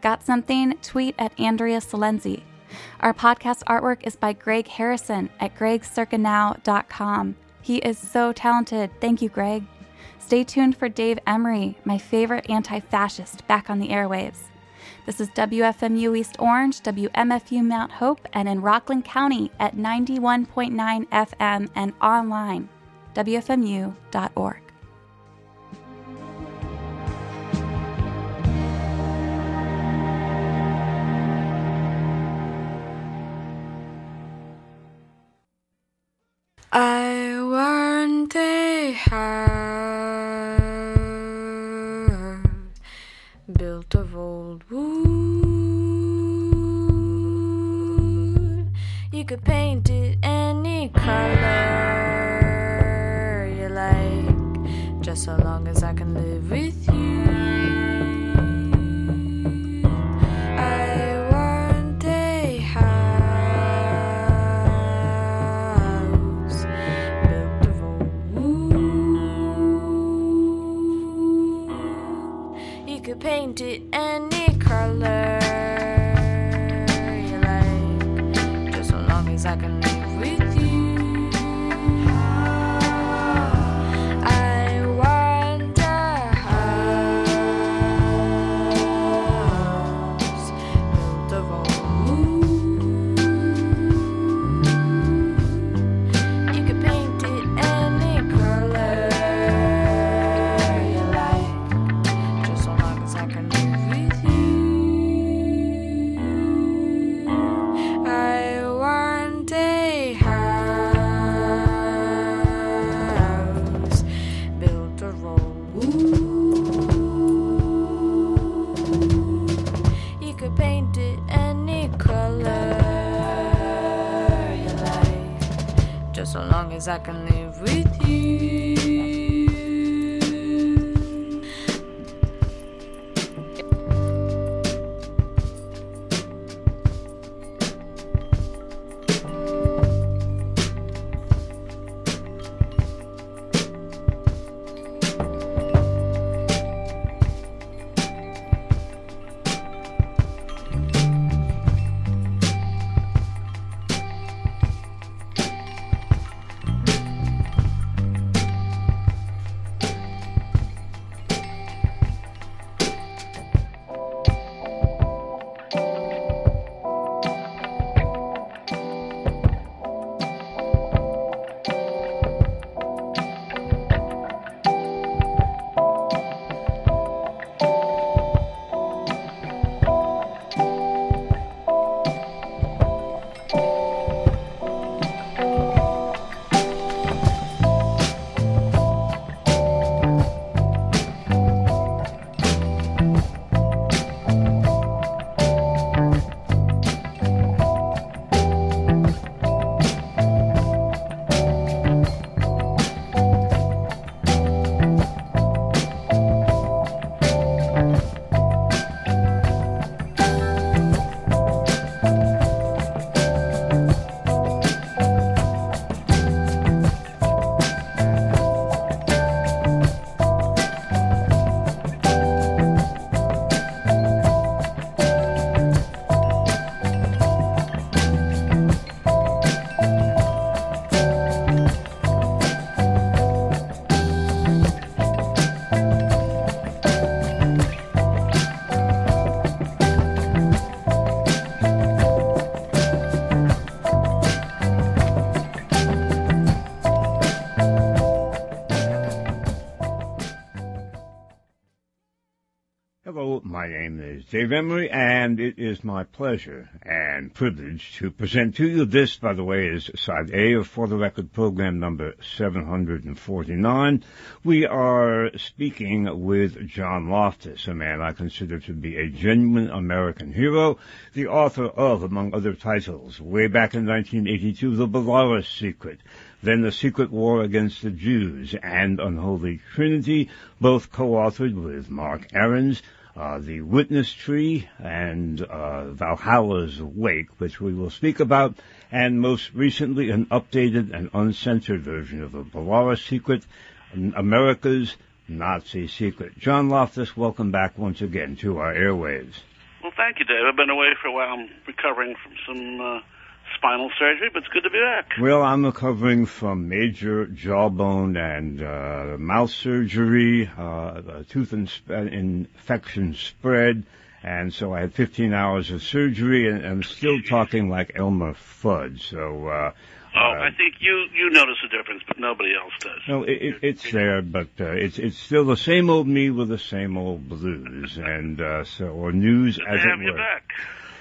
Got something? Tweet at Andrea Silenzi. Our podcast artwork is by Greg Harrison at gregcircanow.com. He is so talented. Thank you, Greg. Stay tuned for Dave Emory, my favorite anti fascist, back on the airwaves. This is WFMU East Orange, WMFU Mount Hope, and in Rockland County at 91.9 FM and online, WFMU.org. could paint it any color you like, just so long as I can live with you. I want a house built of wood. You could paint it any just my name is Dave Emory, and it is my pleasure and privilege to present to you this, by the way, is side A of For the Record program number 749. We are speaking with John Loftus, a man I consider to be a genuine American hero, the author of, among other titles, way back in 1982, The Belarus Secret, then The Secret War Against the Jews and Unholy Trinity, both co-authored with Mark Aarons, uh, The Witness Tree and uh, Valhalla's Wake, which we will speak about, and most recently an updated and uncensored version of The Belarus Secret, America's Nazi Secret. John Loftus, welcome back once again to our airwaves. Well, thank you, Dave. I've been away for a while. I'm recovering from some uh, spinal surgery, but it's good to be back. Well, I'm recovering from major jawbone and uh, mouth surgery, uh, tooth ins- uh, infection spread, and so I had 15 hours of surgery, and I'm still talking like Elmer Fudd. So, uh, Oh, I think you you notice a difference, but nobody else does. no, it, it, it's there, but uh, it's it's still the same old me with the same old blues, and uh, so or news Good as to have it you were. back.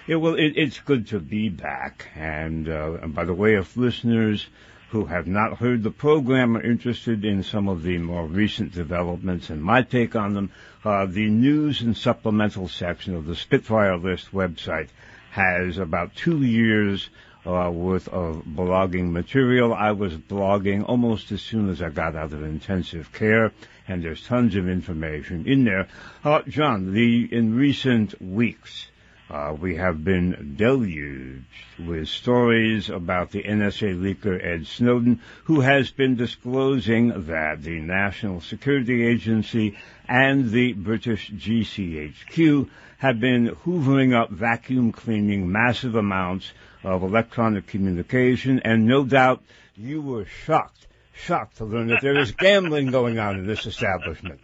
Yeah, well, it, it's good to be back. And, uh, and by the way, if listeners who have not heard the program are interested in some of the more recent developments and my take on them, uh, the news and supplemental section of the Spitfire List website has about two years uh, worth of blogging material. I was blogging almost as soon as I got out of intensive care, and there's tons of information in there. Uh, John, the in recent weeks, uh, we have been deluged with stories about the NSA leaker Ed Snowden, who has been disclosing that the National Security Agency and the British GCHQ have been hoovering up, vacuum cleaning massive amounts of electronic communication, and no doubt you were shocked, shocked to learn that there is gambling going on in this establishment.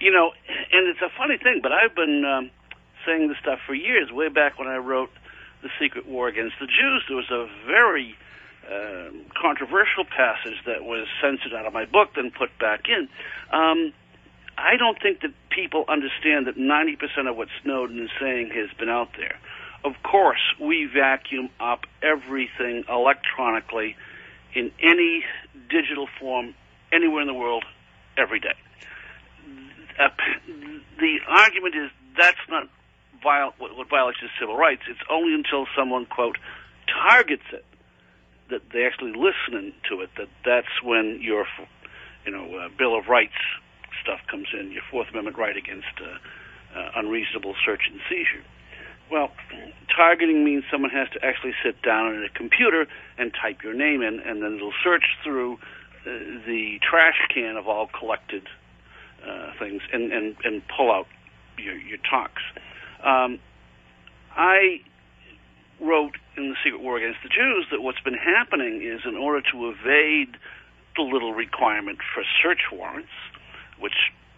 You know, and it's a funny thing, but I've been um, saying this stuff for years. Way back when I wrote The Secret War Against the Jews, there was a very uh, controversial passage that was censored out of my book, then put back in. Um, I don't think that people understand that 90% of what Snowden is saying has been out there. Of course, we vacuum up everything electronically in any digital form anywhere in the world every day. Uh, the argument is that's not viol- what, what violates his civil rights. It's only until someone quote targets it that they actually listen to it that that's when your you know uh, Bill of Rights stuff comes in, your Fourth Amendment right against uh, uh, unreasonable search and seizure. Well, targeting means someone has to actually sit down at a computer and type your name in, and then it'll search through uh, the trash can of all collected uh, things and, and, and pull out your, your talks. Um, I wrote in The Secret War Against the Jews that what's been happening is in order to evade the little requirement for search warrants, which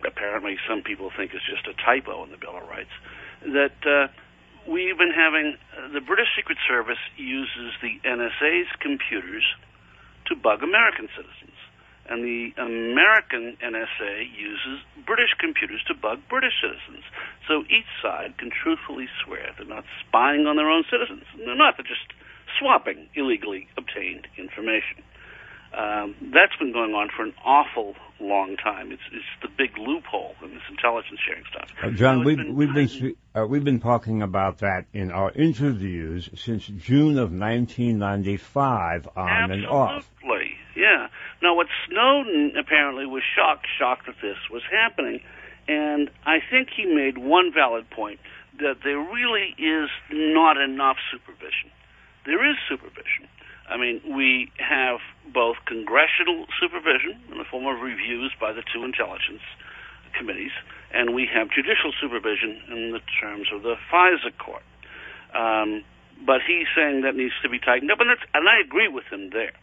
apparently some people think is just a typo in the Bill of Rights, that uh, we've been having uh, the British Secret Service uses the NSA's computers to bug American citizens, and the American NSA uses British computers to bug British citizens. So each side can truthfully swear they're not spying on their own citizens. They're not. They're just swapping illegally obtained information. Um, that's been going on for an awful long time. It's it's the big loophole in this intelligence sharing stuff. Uh, John, we've we've been uh, we've been talking about that in our interviews since June of 1995, on and off. Absolutely, yeah. Now, what Snowden apparently was shocked, shocked that this was happening, and I think he made one valid point that there really is not enough supervision. There is supervision. I mean, we have both congressional supervision in the form of reviews by the two intelligence committees, and we have judicial supervision in the terms of the FISA court. Um, but he's saying that needs to be tightened up, and, and I agree with him there.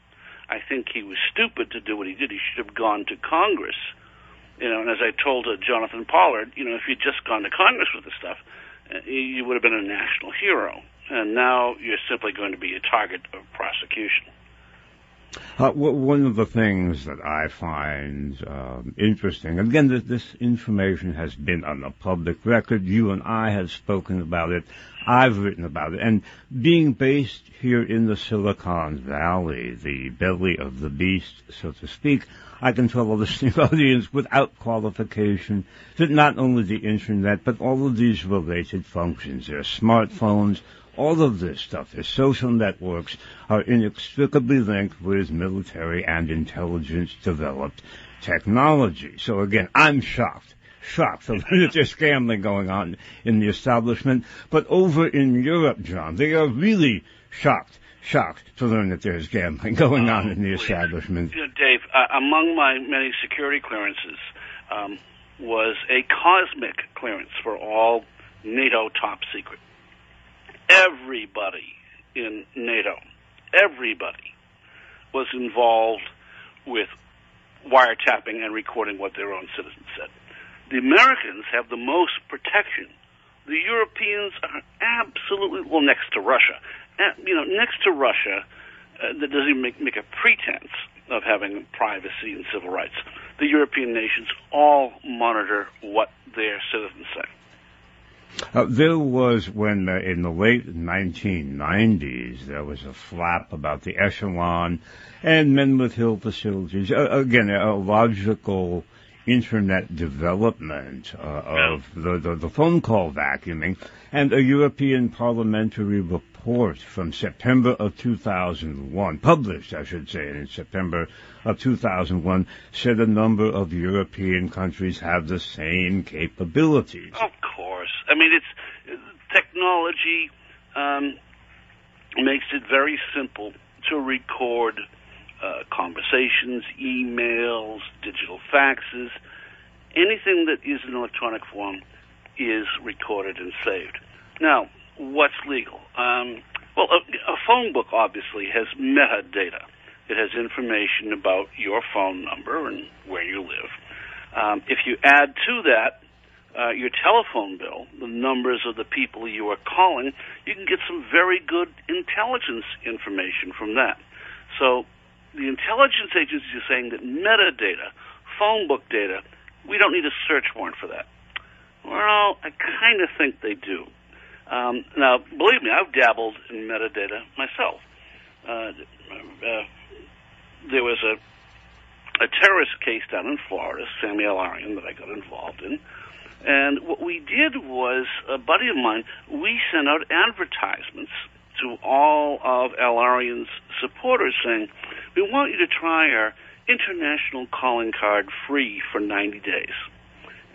I think he was stupid to do what he did. He should have gone to Congress. You know, and as I told uh, Jonathan Pollard, you know, if you'd just gone to Congress with this stuff, uh, you would have been a national hero. And now you're simply going to be a target of prosecution. Uh, one of the things that I find um, interesting, again, this, this information has been on the public record. You and I have spoken about it. I've written about it. And being based here in the Silicon Valley, the belly of the beast, so to speak, I can tell a listening audience without qualification that not only the internet, but all of these related functions, their smartphones, all of this stuff, the social networks, are inextricably linked with military and intelligence developed technology. So again, I'm shocked. Shocked to learn that there's gambling going on in the establishment. But over in Europe, John, they are really shocked, shocked to learn that there's gambling going on in the establishment. Dave, uh, among my many security clearances um, was a cosmic clearance for all NATO top secret. Everybody in NATO, everybody was involved with wiretapping and recording what their own citizens said. The Americans have the most protection. The Europeans are absolutely well next to Russia. You know, next to Russia, uh, that doesn't even make, make a pretense of having privacy and civil rights. The European nations all monitor what their citizens say. Uh, there was when uh, in the late 1990s there was a flap about the echelon and Menwith Hill facilities. Uh, again, a logical internet development uh, of the, the, the phone call vacuuming and a European parliamentary report from September of 2001, published, I should say, in September of 2001, said a number of European countries have the same capabilities. Of course. I mean, it's technology um, makes it very simple to record uh, conversations, emails, digital faxes, anything that is in electronic form is recorded and saved. Now, what's legal? Um, well, a, a phone book obviously has metadata. It has information about your phone number and where you live. Um, if you add to that uh, your telephone bill, the numbers of the people you are calling, you can get some very good intelligence information from that. So the intelligence agencies are saying that metadata, phone book data, we don't need a search warrant for that. Well, I kind of think they do. Um, now, believe me, I've dabbled in metadata myself. Uh, uh, there was a a terrorist case down in Florida, Sami Al Arian, that I got involved in. And what we did was, a buddy of mine, we sent out advertisements to all of Al Arian's supporters saying, we want you to try our international calling card free for 90 days.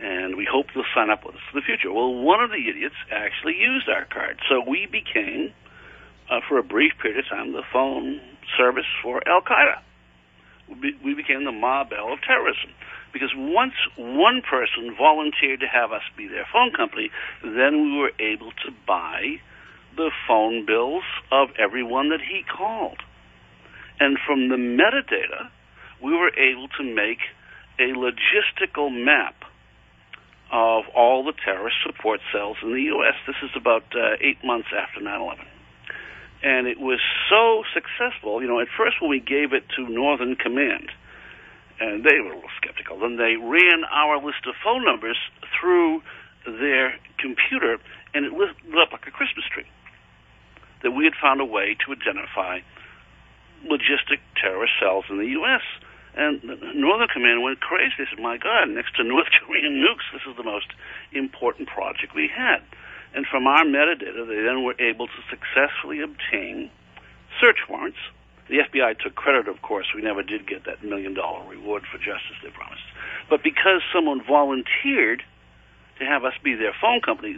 And we hope you'll sign up with us in the future. Well, one of the idiots actually used our card. So we became, uh, for a brief period of time, the phone service for Al Qaeda. We, became the Ma Bell of terrorism. Because once one person volunteered to have us be their phone company, then we were able to buy the phone bills of everyone that he called. And from the metadata, we were able to make a logistical map of all the terrorist support cells in the U.S. This is about uh, eight months after 9 11. And it was so successful. You know, at first when we gave it to Northern Command, and they were a little skeptical, then they ran our list of phone numbers through their computer, and it lit up like a Christmas tree. That we had found a way to identify logistic terrorist cells in the U.S. And Northern Command went crazy. They said, "My God, next to North Korean nukes, this is the most important project we had." And from our metadata, they then were able to successfully obtain search warrants. The FBI took credit, of course. We never did get that million dollar reward for justice they promised. But because someone volunteered to have us be their phone company,